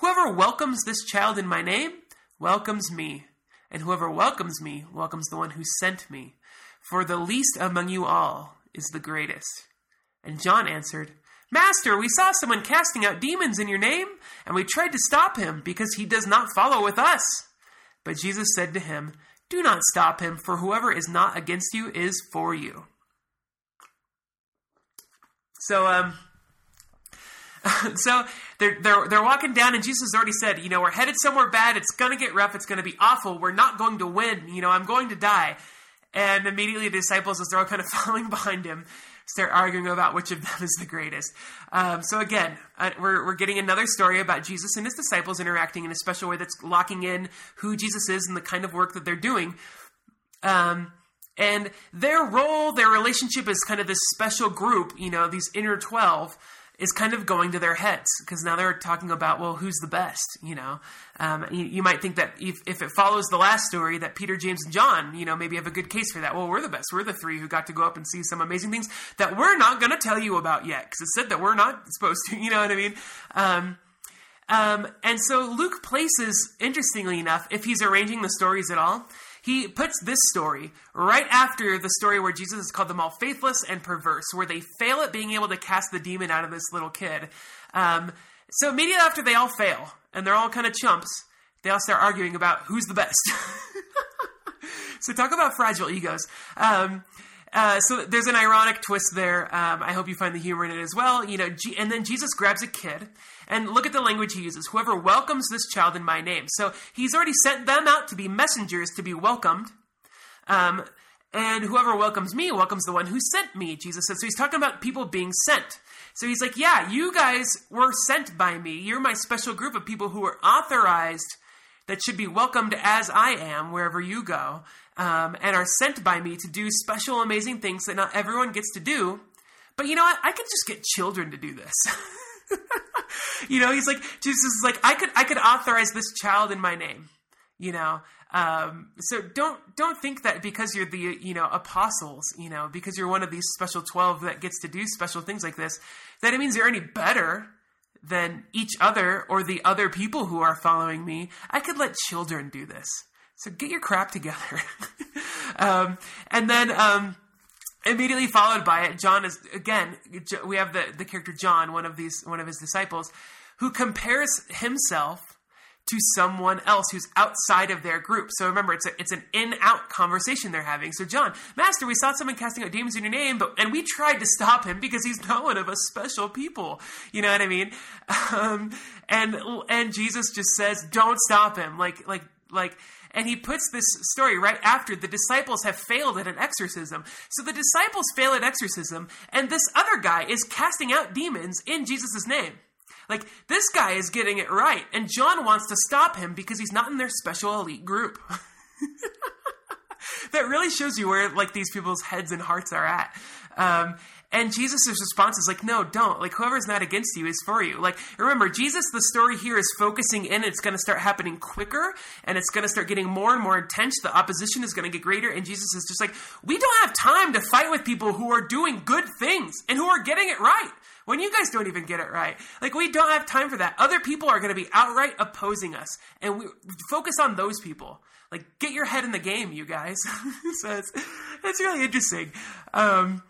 Whoever welcomes this child in my name welcomes me, and whoever welcomes me welcomes the one who sent me. For the least among you all is the greatest. And John answered, Master, we saw someone casting out demons in your name, and we tried to stop him because he does not follow with us. But Jesus said to him, Do not stop him, for whoever is not against you is for you. So, um, (laughs) so they're, they're, they're walking down, and Jesus already said, You know, we're headed somewhere bad. It's going to get rough. It's going to be awful. We're not going to win. You know, I'm going to die. And immediately the disciples, as they're all kind of (laughs) following behind him, start arguing about which of them is the greatest. Um, so again, uh, we're we're getting another story about Jesus and his disciples interacting in a special way that's locking in who Jesus is and the kind of work that they're doing. Um, and their role, their relationship is kind of this special group, you know, these inner 12 is kind of going to their heads because now they're talking about, well, who's the best, you know? Um, you, you, might think that if, if it follows the last story, that Peter, James, and John, you know, maybe have a good case for that. Well, we're the best. We're the three who got to go up and see some amazing things that we're not going to tell you about yet because it said that we're not supposed to, (laughs) you know what I mean? Um, um, and so Luke places, interestingly enough, if he's arranging the stories at all, he puts this story right after the story where Jesus has called them all faithless and perverse, where they fail at being able to cast the demon out of this little kid. Um, so immediately after they all fail, and they're all kind of chumps, they all start arguing about who's the best. (laughs) so talk about fragile egos. Um, uh, so there's an ironic twist there. Um, I hope you find the humor in it as well. You know, G- and then Jesus grabs a kid, and look at the language he uses. Whoever welcomes this child in my name. So he's already sent them out to be messengers to be welcomed. Um, and whoever welcomes me welcomes the one who sent me, Jesus said. So he's talking about people being sent. So he's like, yeah, you guys were sent by me. You're my special group of people who are authorized that should be welcomed as I am wherever you go um, and are sent by me to do special, amazing things that not everyone gets to do. But you know what? I could just get children to do this. (laughs) you know, he's like Jesus is like I could I could authorize this child in my name. You know, um, so don't don't think that because you're the you know apostles, you know, because you're one of these special twelve that gets to do special things like this, that it means you're any better than each other or the other people who are following me. I could let children do this. So get your crap together. (laughs) um, and then um, immediately followed by it, John is again. We have the the character John, one of these one of his disciples, who compares himself to someone else who's outside of their group. So remember, it's a, it's an in out conversation they're having. So John, Master, we saw someone casting out demons in your name, but and we tried to stop him because he's not one of us special people. You know what I mean? (laughs) Um, and and Jesus just says, don't stop him. Like like like and he puts this story right after the disciples have failed at an exorcism. So the disciples fail at exorcism, and this other guy is casting out demons in Jesus' name. Like, this guy is getting it right, and John wants to stop him because he's not in their special elite group. (laughs) that really shows you where, like, these people's heads and hearts are at. Um, and Jesus' response is like, no, don't. Like, whoever's not against you is for you. Like, remember, Jesus, the story here is focusing in. It's going to start happening quicker and it's going to start getting more and more intense. The opposition is going to get greater. And Jesus is just like, we don't have time to fight with people who are doing good things and who are getting it right when you guys don't even get it right. Like, we don't have time for that. Other people are going to be outright opposing us. And we focus on those people. Like, get your head in the game, you guys. (laughs) so it's, it's really interesting. Um,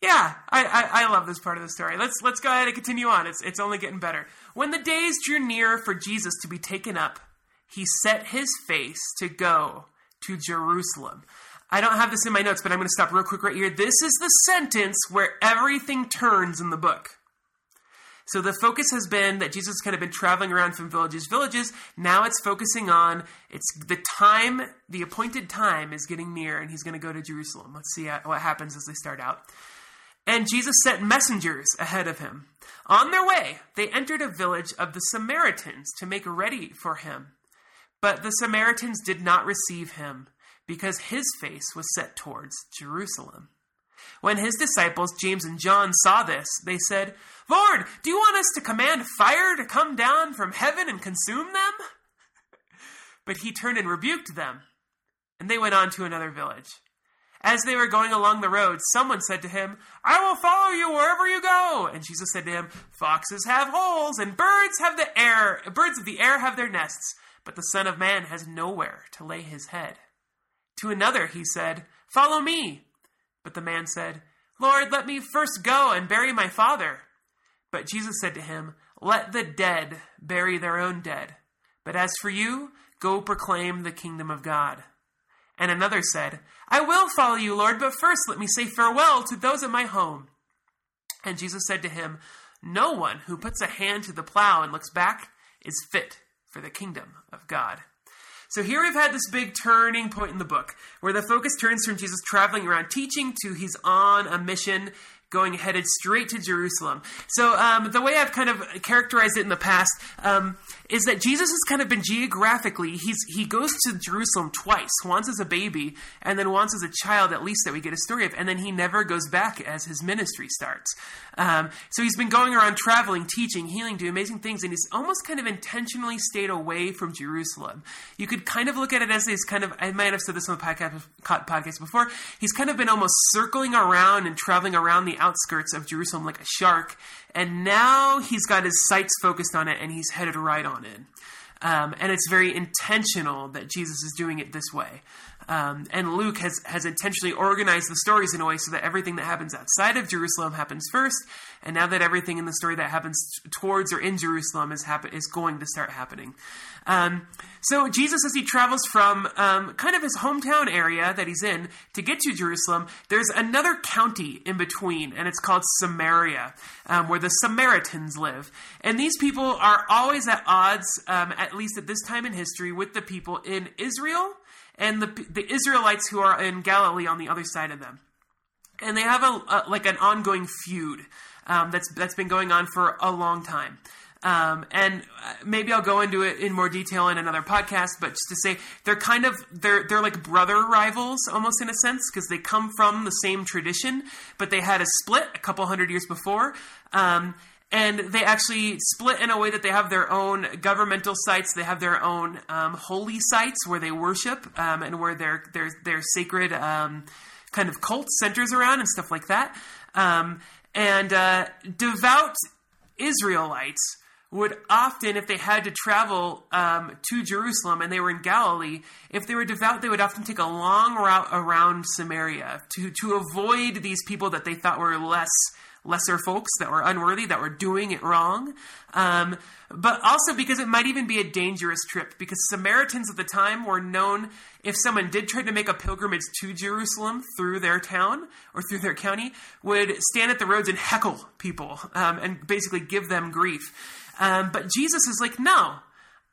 yeah, I, I, I, love this part of the story. Let's let's go ahead and continue on. It's it's only getting better. When the days drew near for Jesus to be taken up, he set his face to go to Jerusalem. I don't have this in my notes, but I'm going to stop real quick right here. This is the sentence where everything turns in the book. So the focus has been that Jesus has kind of been traveling around from villages, to villages. Now it's focusing on it's the time, the appointed time is getting near, and he's going to go to Jerusalem. Let's see what happens as they start out. And Jesus sent messengers ahead of him. On their way, they entered a village of the Samaritans to make ready for him. But the Samaritans did not receive him because his face was set towards Jerusalem. When his disciples, James and John, saw this, they said, Lord, do you want us to command fire to come down from heaven and consume them? (laughs) But he turned and rebuked them, and they went on to another village. As they were going along the road, someone said to him, I will follow you wherever you go. And Jesus said to him, Foxes have holes, and birds have the air, birds of the air have their nests, but the Son of Man has nowhere to lay his head. To another he said, Follow me. But the man said, Lord, let me first go and bury my father. But Jesus said to him, Let the dead bury their own dead. But as for you, go proclaim the kingdom of God. And another said, I will follow you, Lord, but first let me say farewell to those at my home. And Jesus said to him, No one who puts a hand to the plow and looks back is fit for the kingdom of God. So here we've had this big turning point in the book where the focus turns from Jesus traveling around teaching to he's on a mission going headed straight to Jerusalem. So um, the way I've kind of characterized it in the past um, is that Jesus has kind of been geographically he's he goes to Jerusalem twice, once as a baby and then once as a child at least that we get a story of, and then he never goes back as his ministry starts. Um, so he's been going around traveling, teaching, healing, doing amazing things, and he's almost kind of intentionally stayed away from Jerusalem. You could kind of look at it as he's kind of I might have said this on the podcast podcast before. He's kind of been almost circling around and traveling around the outskirts of Jerusalem like a shark, and now he's got his sights focused on it and he's headed right on in. Um, and it's very intentional that Jesus is doing it this way. Um, and Luke has, has intentionally organized the stories in a way so that everything that happens outside of Jerusalem happens first, and now that everything in the story that happens towards or in Jerusalem is happen- is going to start happening. Um, so Jesus, as he travels from um, kind of his hometown area that he's in to get to Jerusalem, there's another county in between, and it's called Samaria, um, where the Samaritans live. And these people are always at odds, um, at least at this time in history, with the people in Israel and the the Israelites who are in Galilee on the other side of them. And they have a, a like an ongoing feud um, that's that's been going on for a long time. Um, and uh, maybe I'll go into it in more detail in another podcast. But just to say, they're kind of they're they're like brother rivals almost in a sense because they come from the same tradition, but they had a split a couple hundred years before. Um, and they actually split in a way that they have their own governmental sites. They have their own um, holy sites where they worship um, and where their their their sacred um, kind of cult centers around and stuff like that. Um, and uh, devout Israelites would often, if they had to travel um, to Jerusalem and they were in Galilee, if they were devout, they would often take a long route around Samaria to to avoid these people that they thought were less lesser folks that were unworthy, that were doing it wrong. Um, but also because it might even be a dangerous trip, because Samaritans at the time were known if someone did try to make a pilgrimage to Jerusalem through their town or through their county, would stand at the roads and heckle people um, and basically give them grief. Um, but Jesus is like, no,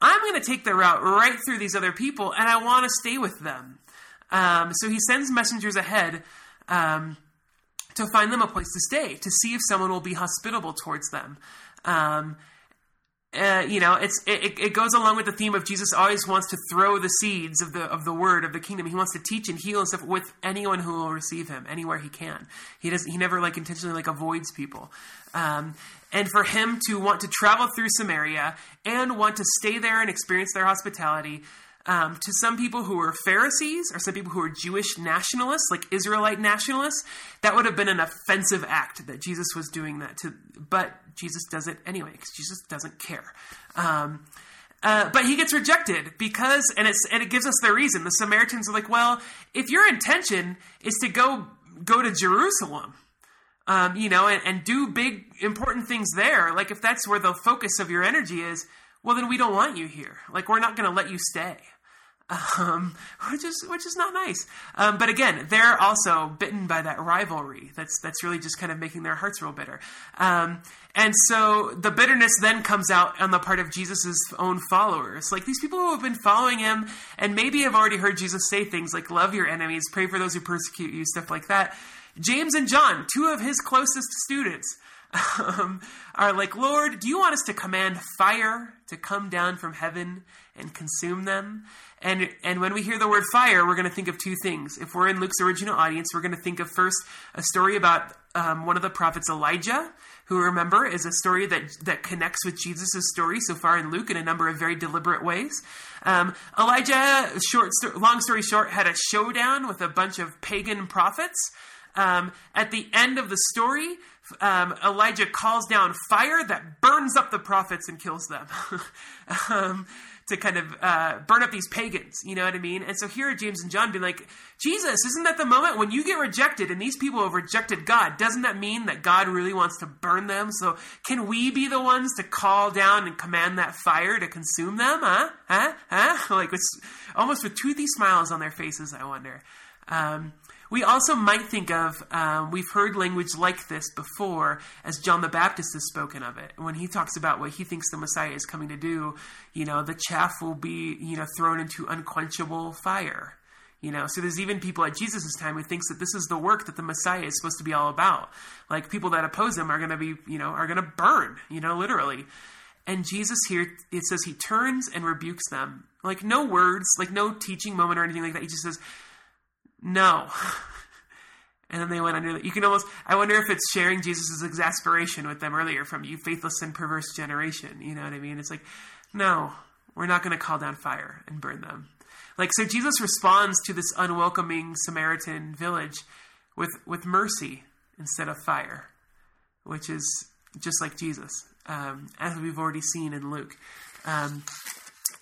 I'm going to take the route right through these other people, and I want to stay with them. Um, so he sends messengers ahead um, to find them a place to stay, to see if someone will be hospitable towards them. Um, uh, you know, it's it, it goes along with the theme of Jesus always wants to throw the seeds of the of the word of the kingdom. He wants to teach and heal and stuff with anyone who will receive him anywhere he can. He doesn't. He never like intentionally like avoids people. Um, and for him to want to travel through Samaria and want to stay there and experience their hospitality um, to some people who were Pharisees or some people who were Jewish nationalists, like Israelite nationalists, that would have been an offensive act that Jesus was doing that to. But Jesus does it anyway because Jesus doesn't care. Um, uh, but he gets rejected because, and it's and it gives us the reason. The Samaritans are like, well, if your intention is to go go to Jerusalem, um, you know, and, and do big important things there, like if that's where the focus of your energy is, well, then we don't want you here. Like we're not going to let you stay um, (laughs) which is which is not nice. Um, but again, they're also bitten by that rivalry. That's that's really just kind of making their hearts real bitter. Um, and so the bitterness then comes out on the part of Jesus' own followers. Like these people who have been following him and maybe have already heard Jesus say things like "Love your enemies, pray for those who persecute you," stuff like that. James and John, two of his closest students. (laughs) Um, are like, Lord, do you want us to command fire to come down from heaven and consume them? And and when we hear the word fire, we're going to think of two things. If we're in Luke's original audience, we're going to think of first a story about um, one of the prophets, Elijah, who remember is a story that that connects with Jesus' story so far in Luke in a number of very deliberate ways. Um, Elijah, short, long story short, had a showdown with a bunch of pagan prophets. Um, at the end of the story, um, Elijah calls down fire that burns up the prophets and kills them. (laughs) to kind of uh, burn up these pagans. You know what I mean? And so here are James and John being like, Jesus, isn't that the moment when you get rejected and these people have rejected God? Doesn't that mean that God really wants to burn them? So can we be the ones to call down and command that fire to consume them? Huh? Huh? Huh? (laughs) Like with, almost with toothy smiles on their faces, I wonder. Um, we also might think of, um, we've heard language like this before as John the Baptist has spoken of it. When he talks about what he thinks the Messiah is coming to do, you know, the chaff will be, you know, thrown into unquenchable fire. You know, so there's even people at Jesus' time who thinks that this is the work that the Messiah is supposed to be all about. Like people that oppose him are going to be, you know, are going to burn, you know, literally. And Jesus here, it says he turns and rebukes them. Like no words, like no teaching moment or anything like that. He just says, no. (laughs) And then they went under. You can almost. I wonder if it's sharing Jesus' exasperation with them earlier from you faithless and perverse generation. You know what I mean? It's like, no, we're not going to call down fire and burn them. Like so, Jesus responds to this unwelcoming Samaritan village with with mercy instead of fire, which is just like Jesus, um, as we've already seen in Luke. Um,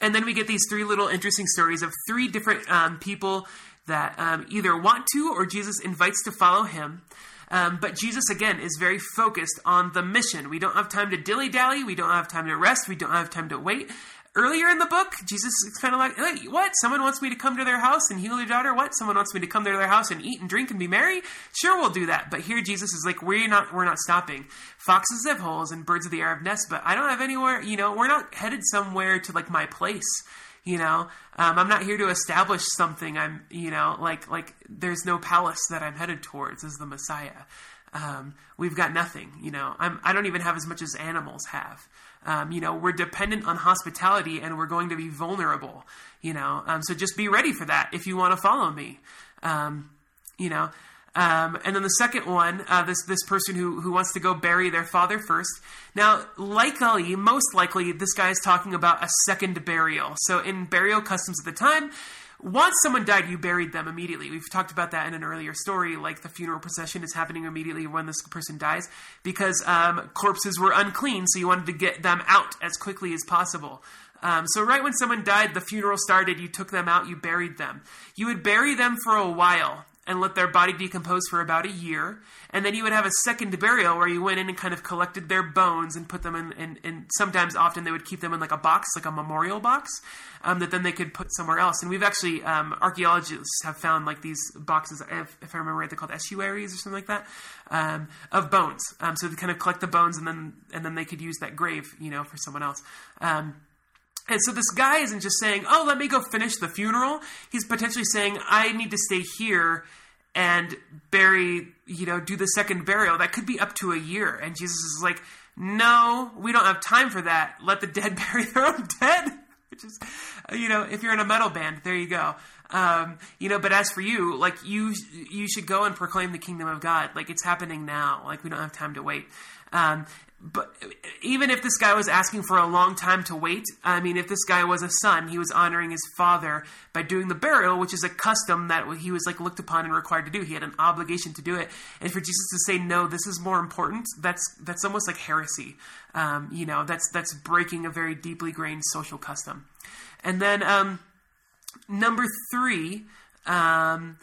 and then we get these three little interesting stories of three different um, people that um, either want to or Jesus invites to follow him. Um, but Jesus, again, is very focused on the mission. We don't have time to dilly dally. We don't have time to rest. We don't have time to wait. Earlier in the book, Jesus is kind of like, hey, what? Someone wants me to come to their house and heal their daughter? What? Someone wants me to come to their house and eat and drink and be merry? Sure, we'll do that. But here, Jesus is like, we're not, we're not stopping. Foxes have holes and birds of the air have nests, but I don't have anywhere. You know, we're not headed somewhere to like my place you know? Um, i'm not here to establish something i'm you know like like there's no palace that i'm headed towards as the messiah. Um, we've got nothing you know? I'm, i don't even have as much as animals have. Um, you know we're dependent on hospitality and we're going to be vulnerable you know? Um, so just be ready for that if you want to follow me. Um, you know um, and then the second one, uh, this this person who who wants to go bury their father first. Now, likely, most likely, this guy is talking about a second burial. So, in burial customs at the time, once someone died, you buried them immediately. We've talked about that in an earlier story. Like the funeral procession is happening immediately when this person dies because um, corpses were unclean, so you wanted to get them out as quickly as possible. Um, so, right when someone died, the funeral started, you took them out, you buried them. You would bury them for a while and let their body decompose for about a year. And then you would have a second burial where you went in and kind of collected their bones and put them in, and, and sometimes often they would keep them in like a box, like a memorial box, um, that then they could put somewhere else. And we've actually, um, archaeologists have found like these boxes, if, if, I remember right, they're called ossuaries or something like that, um, of bones. Um, so they kind of collect the bones and then, and then they could use that grave, you know, for someone else. And so this guy isn't just saying, "Oh, let me go finish the funeral." He's potentially saying, "I need to stay here and bury, you know, do the second burial. That could be up to a year." And Jesus is like, "No, we don't have time for that. Let the dead (laughs) bury their own dead." Which is, you know, if you're in a metal band, there you go. Um, you know, but as for you, like you, you should go and proclaim the kingdom of God. Like it's happening now. Like we don't have time to wait. Um, but even if this guy was asking for a long time to wait, I mean, if this guy was a son, he was honoring his father by doing the burial, which is a custom that he was like looked upon and required to do. He had an obligation to do it, and for Jesus to say no, this is more important. That's that's almost like heresy. Um, you know, that's that's breaking a very deeply grained social custom. And then um, number three. Um,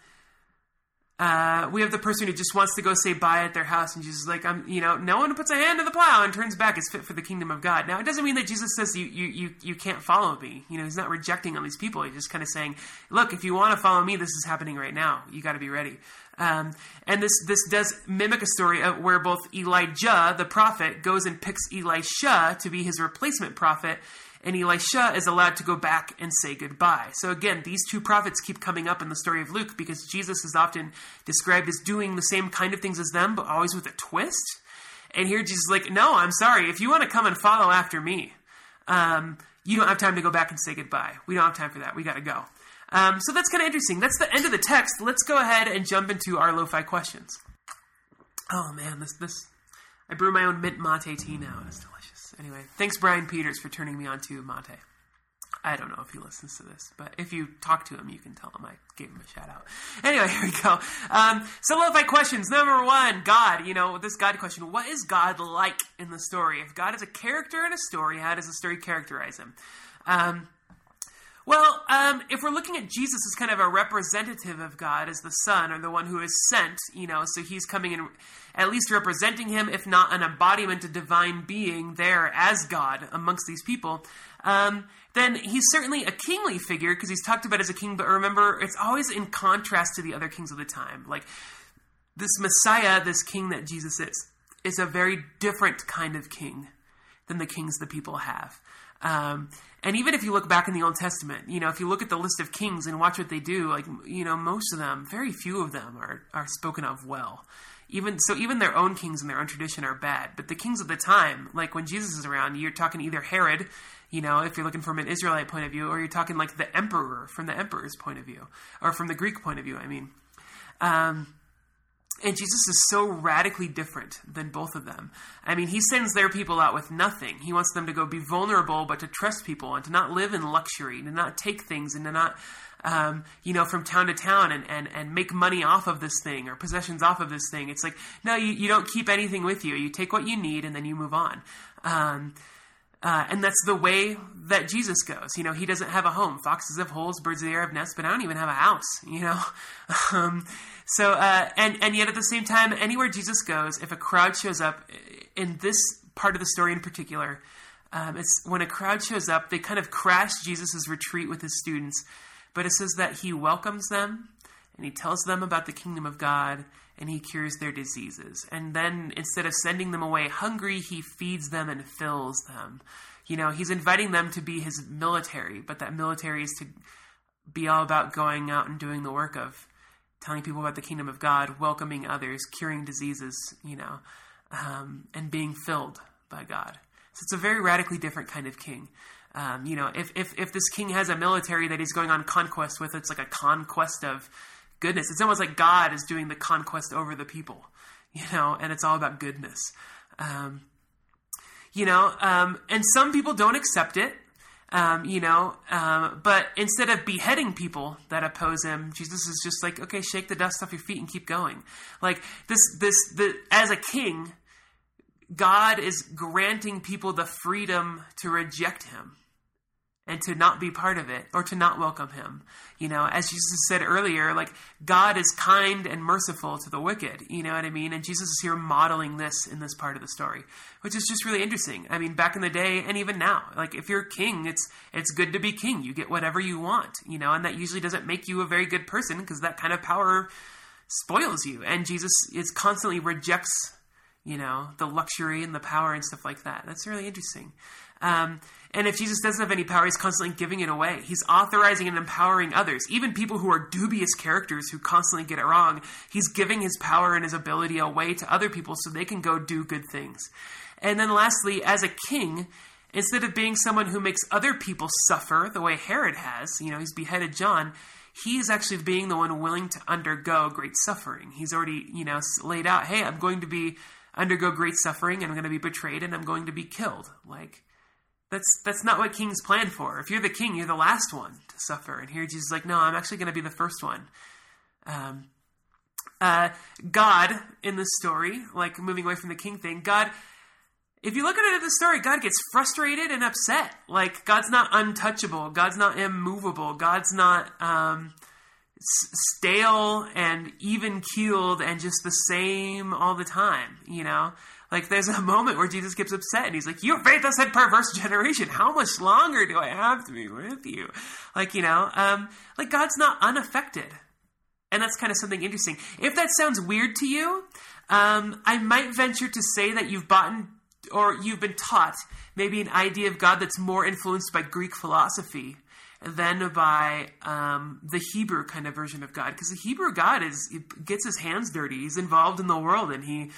uh, we have the person who just wants to go say bye at their house, and Jesus is like, "I'm, you know, no one puts a hand to the plow and turns back is fit for the kingdom of God." Now, it doesn't mean that Jesus says you you you, you can't follow me. You know, he's not rejecting all these people. He's just kind of saying, "Look, if you want to follow me, this is happening right now. You got to be ready." Um, and this this does mimic a story of where both Elijah, the prophet, goes and picks Elisha to be his replacement prophet and Elisha is allowed to go back and say goodbye. So again, these two prophets keep coming up in the story of Luke because Jesus is often described as doing the same kind of things as them, but always with a twist. And here Jesus is like, no, I'm sorry. If you want to come and follow after me, um, you don't have time to go back and say goodbye. We don't have time for that. We got to go. Um, so that's kind of interesting. That's the end of the text. Let's go ahead and jump into our lo-fi questions. Oh man, this this I brew my own mint mate tea now. It's delicious. Anyway, thanks Brian Peters for turning me on to mate. I don't know if he listens to this, but if you talk to him, you can tell him I gave him a shout out. Anyway, (laughs) here we go. Um, so, lo-fi questions. Number one, God. You know, this God question. What is God like in the story? If God is a character in a story, how does the story characterize him? Um, well, um, if we're looking at Jesus as kind of a representative of God, as the Son or the one who is sent, you know, so he's coming in at least representing him, if not an embodiment of divine being there as God amongst these people, um, then he's certainly a kingly figure because he's talked about as a king, but remember, it's always in contrast to the other kings of the time. Like this Messiah, this king that Jesus is, is a very different kind of king than the kings the people have. Um, and even if you look back in the Old Testament, you know, if you look at the list of kings and watch what they do, like you know, most of them, very few of them are are spoken of well. Even so, even their own kings and their own tradition are bad. But the kings of the time, like when Jesus is around, you're talking either Herod, you know, if you're looking from an Israelite point of view, or you're talking like the emperor from the emperor's point of view, or from the Greek point of view. I mean, um, and Jesus is so radically different than both of them. I mean, he sends their people out with nothing. He wants them to go be vulnerable, but to trust people and to not live in luxury, to not take things and to not, um, you know, from town to town and, and, and make money off of this thing or possessions off of this thing. It's like, no, you, you don't keep anything with you. You take what you need and then you move on. Um, uh, and that's the way that Jesus goes. You know, he doesn't have a home. Foxes have holes, birds of the air have nests, but I don't even have a house. You know, (laughs) um, so uh, and and yet at the same time, anywhere Jesus goes, if a crowd shows up, in this part of the story in particular, um, it's when a crowd shows up, they kind of crash Jesus' retreat with his students, but it says that he welcomes them and he tells them about the kingdom of God and he cures their diseases. And then instead of sending them away hungry, he feeds them and fills them. You know, he's inviting them to be his military, but that military is to be all about going out and doing the work of telling people about the kingdom of God, welcoming others, curing diseases, you know, um, and being filled by God. So it's a very radically different kind of king. Um, you know, if, if, if this king has a military that he's going on conquest with, it's like a conquest of goodness. It's almost like God is doing the conquest over the people, you know, and it's all about goodness. Um, you know, um, and some people don't accept it, um, you know, um, but instead of beheading people that oppose him, Jesus is just like, okay, shake the dust off your feet and keep going. Like this, this, the as a king, God is granting people the freedom to reject him and to not be part of it or to not welcome him. You know, as Jesus said earlier, like God is kind and merciful to the wicked. You know what I mean? And Jesus is here modeling this in this part of the story, which is just really interesting. I mean, back in the day and even now, like if you're king, it's it's good to be king. You get whatever you want, you know, and that usually doesn't make you a very good person because that kind of power spoils you. And Jesus is constantly rejects, you know, the luxury and the power and stuff like that. That's really interesting. Um, and if Jesus doesn't have any power, he's constantly giving it away. He's authorizing and empowering others, even people who are dubious characters who constantly get it wrong. He's giving his power and his ability away to other people so they can go do good things. And then lastly, as a king, instead of being someone who makes other people suffer the way Herod has, you know, he's beheaded John, he's actually being the one willing to undergo great suffering. He's already, you know, laid out, hey, I'm going to be undergo great suffering and I'm going to be betrayed and I'm going to be killed. Like, that's that's not what kings plan for. If you're the king, you're the last one to suffer. And here Jesus is like, no, I'm actually going to be the first one. Um, uh, God in the story, like moving away from the king thing, God. If you look at it in the story, God gets frustrated and upset. Like God's not untouchable. God's not immovable. God's not um, stale and even keeled and just the same all the time. You know, like there's a moment where Jesus gets upset and he's like, "You faithless and perverse generation, how much longer do I have to be with you?" Like you know, um, like God's not unaffected, and that's kind of something interesting. If that sounds weird to you, um, I might venture to say that you've bought or you've been taught maybe an idea of God that's more influenced by Greek philosophy than by um, the Hebrew kind of version of God, because the Hebrew God is gets his hands dirty. He's involved in the world, and he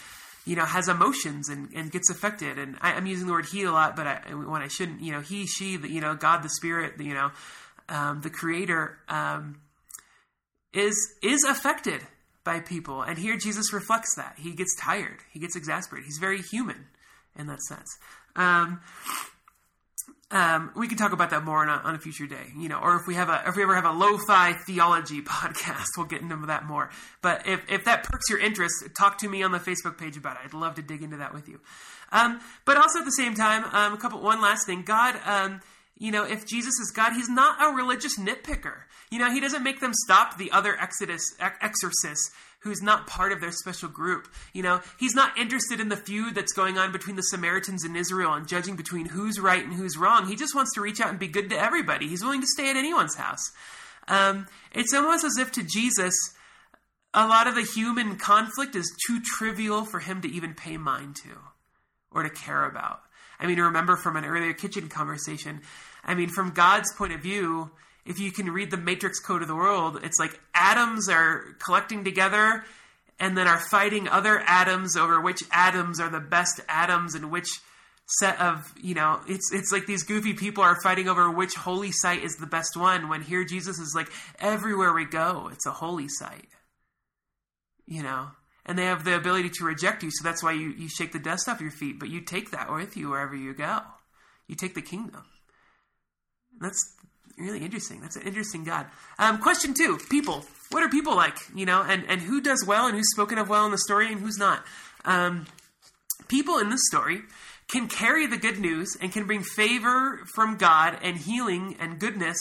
you know, has emotions and, and gets affected. And I, am using the word he a lot, but I, when I shouldn't, you know, he, she, the, you know, God, the Spirit, you know, um, the Creator um, is is affected by people. And here Jesus reflects that. He gets tired. He gets exasperated. He's very human in that sense. Um, um, we can talk about that more on a, on a, future day, you know, or if we have a if we ever have a lo-fi theology (laughs) podcast, we'll get into that more. But if if that perks your interest, talk to me on the Facebook page about it. I'd love to dig into that with you. Um, but also at the same time, um, a couple one last thing, God. You know, if Jesus is God, he's not a religious nitpicker. You know, he doesn't make them stop the other exodus exorcists who's not part of their special group. You know, he's not interested in the feud that's going on between the Samaritans and Israel and judging between who's right and who's wrong. He just wants to reach out and be good to everybody. He's willing to stay at anyone's house. Um, it's almost as if to Jesus, a lot of the human conflict is too trivial for him to even pay mind to or to care about. I mean, remember from an earlier kitchen conversation, I mean, from God's point of view, if you can read the matrix code of the world, it's like atoms are collecting together and then are fighting other atoms over which atoms are the best atoms and which set of you know it's it's like these goofy people are fighting over which holy site is the best one when here Jesus is like everywhere we go it's a holy site you know? And they have the ability to reject you so that's why you, you shake the dust off your feet but you take that with you wherever you go. You take the kingdom that's really interesting that's an interesting god um, question two people what are people like you know and and who does well and who's spoken of well in the story and who's not um, people in this story can carry the good news and can bring favor from God and healing and goodness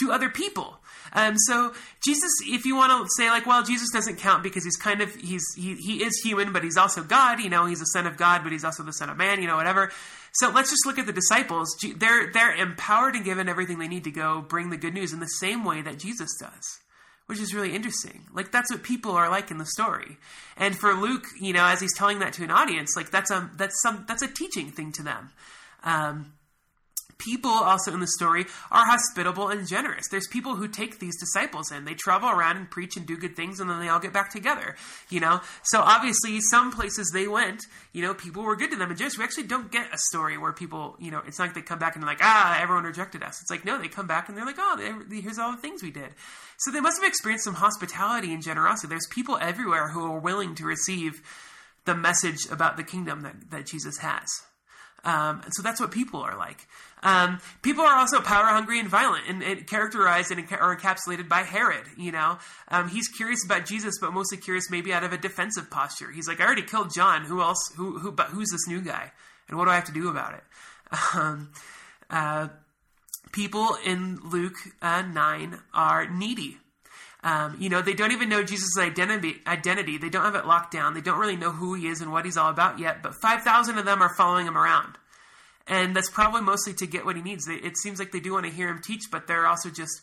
to other people. Um, so Jesus, if you want to say like, well, Jesus doesn't count because he's kind of he's he, he is human, but he's also God. You know, he's the Son of God, but he's also the Son of Man. You know, whatever. So let's just look at the disciples. They're they're empowered and given everything they need to go bring the good news in the same way that Jesus does which is really interesting. Like that's what people are like in the story. And for Luke, you know, as he's telling that to an audience, like that's a that's some that's a teaching thing to them. Um, people also in the story are hospitable and generous. There's people who take these disciples in. They travel around and preach and do good things and then they all get back together, you know? So obviously some places they went, you know, people were good to them and generous. We actually don't get a story where people, you know, it's not like they come back and they're like, ah, everyone rejected us. It's like, no, they come back and they're like, oh, here's all the things we did. So they must have experienced some hospitality and generosity. There's people everywhere who are willing to receive the message about the kingdom that, that Jesus has. Um, and so that's what people are like. Um, people are also power hungry and violent, and, and characterized and or encapsulated by Herod. You know, um, he's curious about Jesus, but mostly curious maybe out of a defensive posture. He's like, I already killed John. Who else? Who? Who? But who's this new guy? And what do I have to do about it? (laughs) Um, uh, people in Luke uh, nine are needy. Um, you know, they don't even know Jesus' identity, identity. They don't have it locked down. They don't really know who he is and what he's all about yet. But 5,000 of them are following him around. And that's probably mostly to get what he needs. It seems like they do want to hear him teach, but they're also just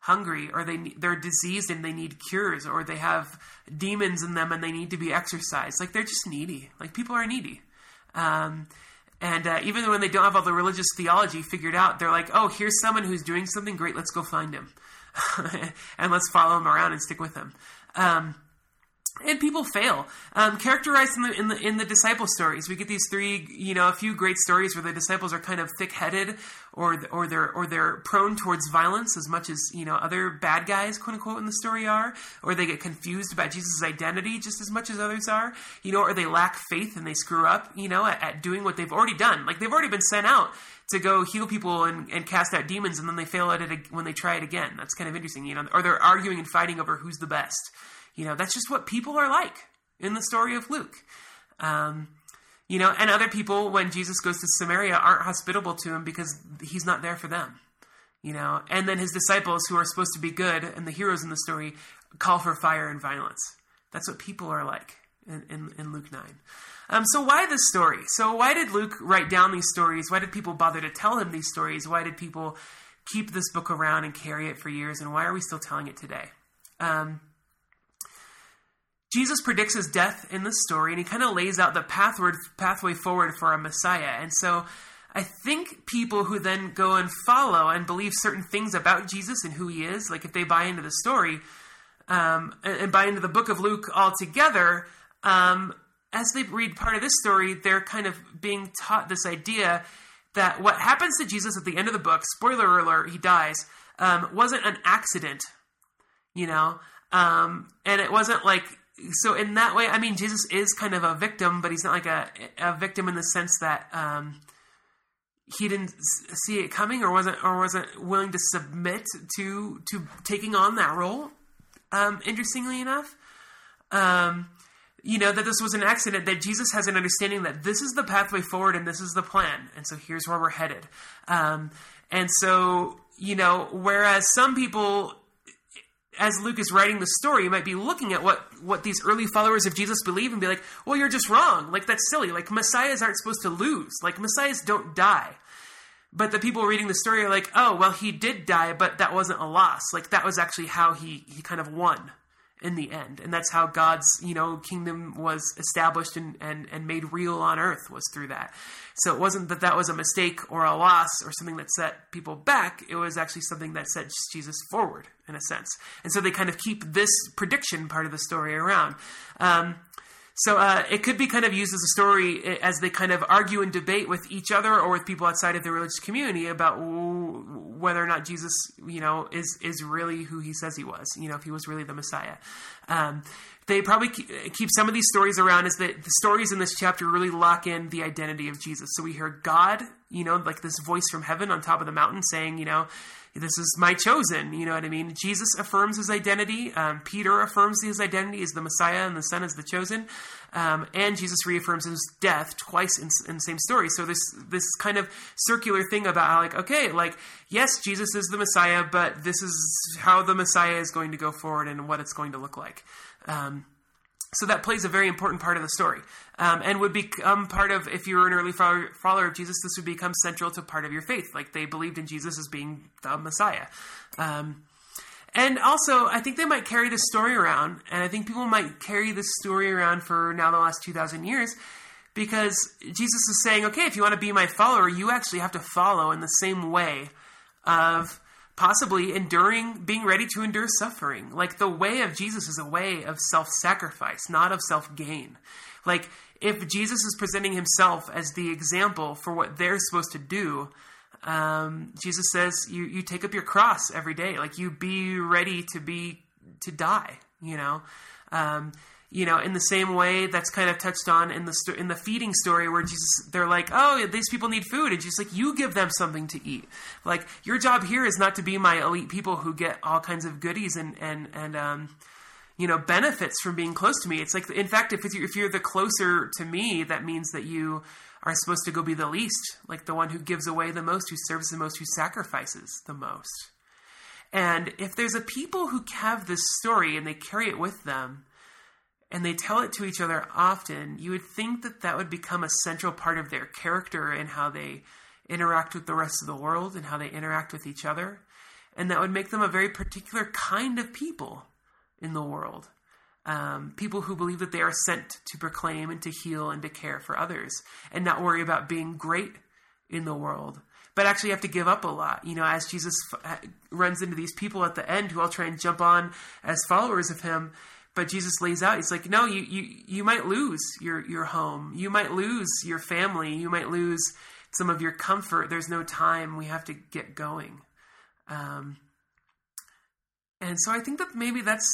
hungry or they they're diseased and they need cures or they have demons in them and they need to be exorcised. Like they're just needy. Like people are needy. Um, and uh, even when they don't have all the religious theology figured out, they're like, oh, here's someone who's doing something great. Let's go find him. (laughs) and let's follow him around and stick with him. Um, and people fail. Um, characterized in the, in the in the disciple stories, we get these three, you know, a few great stories where the disciples are kind of thick-headed, or or they're or they're prone towards violence as much as you know other bad guys, quote unquote, in the story are, or they get confused about Jesus' identity just as much as others are, you know, or they lack faith and they screw up, you know, at, at doing what they've already done. Like they've already been sent out to go heal people and, and cast out demons, and then they fail at it when they try it again. That's kind of interesting, you know, or they're arguing and fighting over who's the best. You know, that's just what people are like in the story of Luke. Um, you know, and other people, when Jesus goes to Samaria, aren't hospitable to him because he's not there for them. You know, and then his disciples, who are supposed to be good and the heroes in the story, call for fire and violence. That's what people are like in, in, in Luke 9. Um, so, why this story? So, why did Luke write down these stories? Why did people bother to tell him these stories? Why did people keep this book around and carry it for years? And why are we still telling it today? Um, Jesus predicts his death in the story, and he kind of lays out the pathway, pathway forward for a Messiah. And so I think people who then go and follow and believe certain things about Jesus and who he is, like if they buy into the story um, and, and, buy into the book of Luke altogether, um, as they read part of this story, they're kind of being taught this idea that what happens to Jesus at the end of the book, spoiler alert, he dies, um, wasn't an accident, you know? Um, and it wasn't like so in that way, I mean, Jesus is kind of a victim, but he's not like a, a victim in the sense that um, he didn't see it coming or wasn't or wasn't willing to submit to to taking on that role. Um, interestingly enough, um, you know that this was an accident. That Jesus has an understanding that this is the pathway forward and this is the plan, and so here's where we're headed. Um, and so you know, whereas some people as Luke is writing the story, you might be looking at what, what these early followers of Jesus believe and be like, well, you're just wrong. Like, that's silly. Like, messiahs aren't supposed to lose. Like, messiahs don't die. But the people reading the story are like, oh, well, he did die, but that wasn't a loss. Like, that was actually how he, he kind of won in the end, and that's how God's you know kingdom was established and and and made real on earth was through that. So it wasn't that that was a mistake or a loss or something that set people back. It was actually something that set Jesus forward in a sense. And so they kind of keep this prediction part of the story around. Um, so uh, it could be kind of used as a story eh, as they kind of argue and debate with each other or with people outside of the religious community about whether or not Jesus, you know, is is really who he says he was. You know, if he was really the Messiah. Um, they probably keep some of these stories around is that the stories in this chapter really lock in the identity of Jesus. So we hear God, you know, like this voice from heaven on top of the mountain saying, you know, this is my chosen. You know what I mean? Jesus affirms his identity. Um, Peter affirms his identity as the Messiah, and the Son as the chosen. Um, and Jesus reaffirms his death twice in, in, the same story. So this this kind of circular thing about like, okay, like yes, Jesus is the Messiah, but this is how the Messiah is going to go forward and what it's going to look like. Um, so that plays a very important part of the story, um, and would become part of if you were an early follower, follower, of Jesus. This would become central to part of your faith, like they believed in Jesus as being the Messiah. Um, and also, I think they might carry this story around, and I think people might carry this story around for now the last two thousand years, because Jesus is saying, okay, if you want to be my follower, you actually have to follow in the same way of possibly enduring, being ready to endure suffering. Like the way of Jesus is a way of self sacrifice, not of self gain. Like if Jesus is presenting himself as the example for what they're supposed to do, um, Jesus says you you take up your cross every day. Like you be ready to be to die. You know. Um, you know, in the same way that's kind of touched on in the in the feeding story where Jesus they're like, "Oh, these people need food." And Jesus like, "You give them something to eat." Like, your job here is not to be my elite people who get all kinds of goodies and and and um you know, benefits from being close to me. It's like in fact, if if you're the closer to me, that means that you are supposed to go be the least, like the one who gives away the most, who serves the most, who sacrifices the most. And if there's a people who have this story and they carry it with them, and they tell it to each other often, you would think that that would become a central part of their character and how they interact with the rest of the world and how they interact with each other. And that would make them a very particular kind of people in the world. Um, people who believe that they are sent to proclaim and to heal and to care for others and not worry about being great in the world but actually have to give up a lot. You know, as Jesus f- runs into these people at the end who all try and jump on as followers of him, but Jesus lays out, he's like, no, you, you, you might lose your, your home. You might lose your family. You might lose some of your comfort. There's no time. We have to get going. Um, and so I think that maybe that's,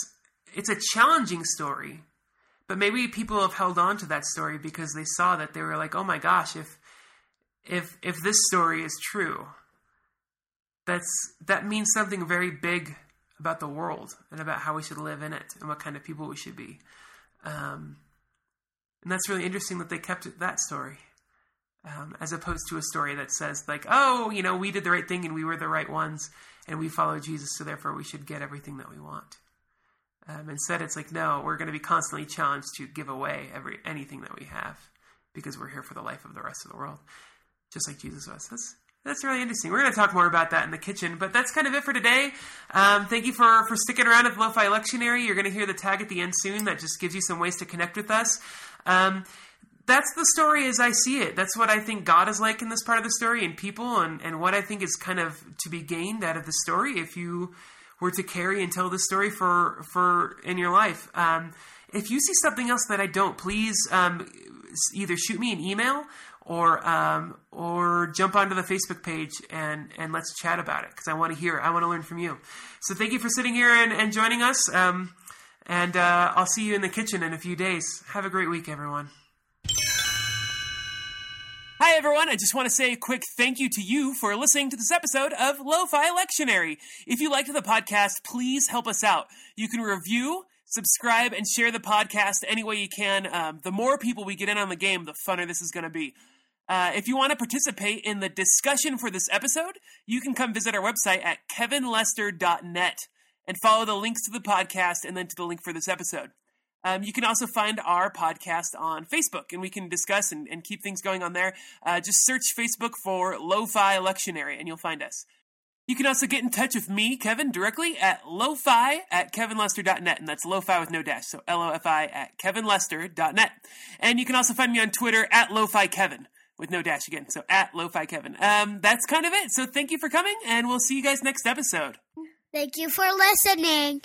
it's a challenging story, but maybe people have held on to that story because they saw that they were like, oh my gosh, if, if, if this story is true, that's, that means something very big about the world and about how we should live in it and what kind of people we should be. Um, and that's really interesting that they kept that story. Um, as opposed to a story that says like, oh, you know, we did the right thing and we were the right ones and we followed Jesus, so therefore we should get everything that we want. Um, instead, it's like, no, we're going to be constantly challenged to give away every anything that we have because we're here for the life of the rest of the world, just like Jesus was. That's that's really interesting. We're going to talk more about that in the kitchen, but that's kind of it for today. Um, thank you for, for sticking around at Lo-Fi Lectionary. You're going to hear the tag at the end soon that just gives you some ways to connect with us. Um, that's the story as I see it. That's what I think God is like in this part of the story and people, and, and what I think is kind of to be gained out of the story if you were to carry and tell the story for for in your life. Um, if you see something else that I don't, please um, either shoot me an email or um, or jump onto the Facebook page and and let's chat about it because I want to hear, I want to learn from you. So thank you for sitting here and, and joining us. Um, and uh, I'll see you in the kitchen in a few days. Have a great week, everyone. Hi, everyone. I just want to say a quick thank you to you for listening to this episode of Lo-Fi Lectionary. If you liked the podcast, please help us out. You can review, subscribe, and share the podcast any way you can. Um, the more people we get in on the game, the funner this is going to be. Uh, if you want to participate in the discussion for this episode, you can come visit our website at kevinlester.net and follow the links to the podcast and then to the link for this episode. Um, you can also find our podcast on Facebook, and we can discuss and, and keep things going on there. Uh, just search Facebook for Lo-Fi Lectionary, and you'll find us. You can also get in touch with me, Kevin, directly at lofi at kevinlester.net, and that's lofi with no dash, so L-O-F-I at kevinlester.net. And you can also find me on Twitter at lofi kevin with no dash again, so at lofi kevin. Um, that's kind of it. So thank you for coming, and we'll see you guys next episode. Thank you for listening.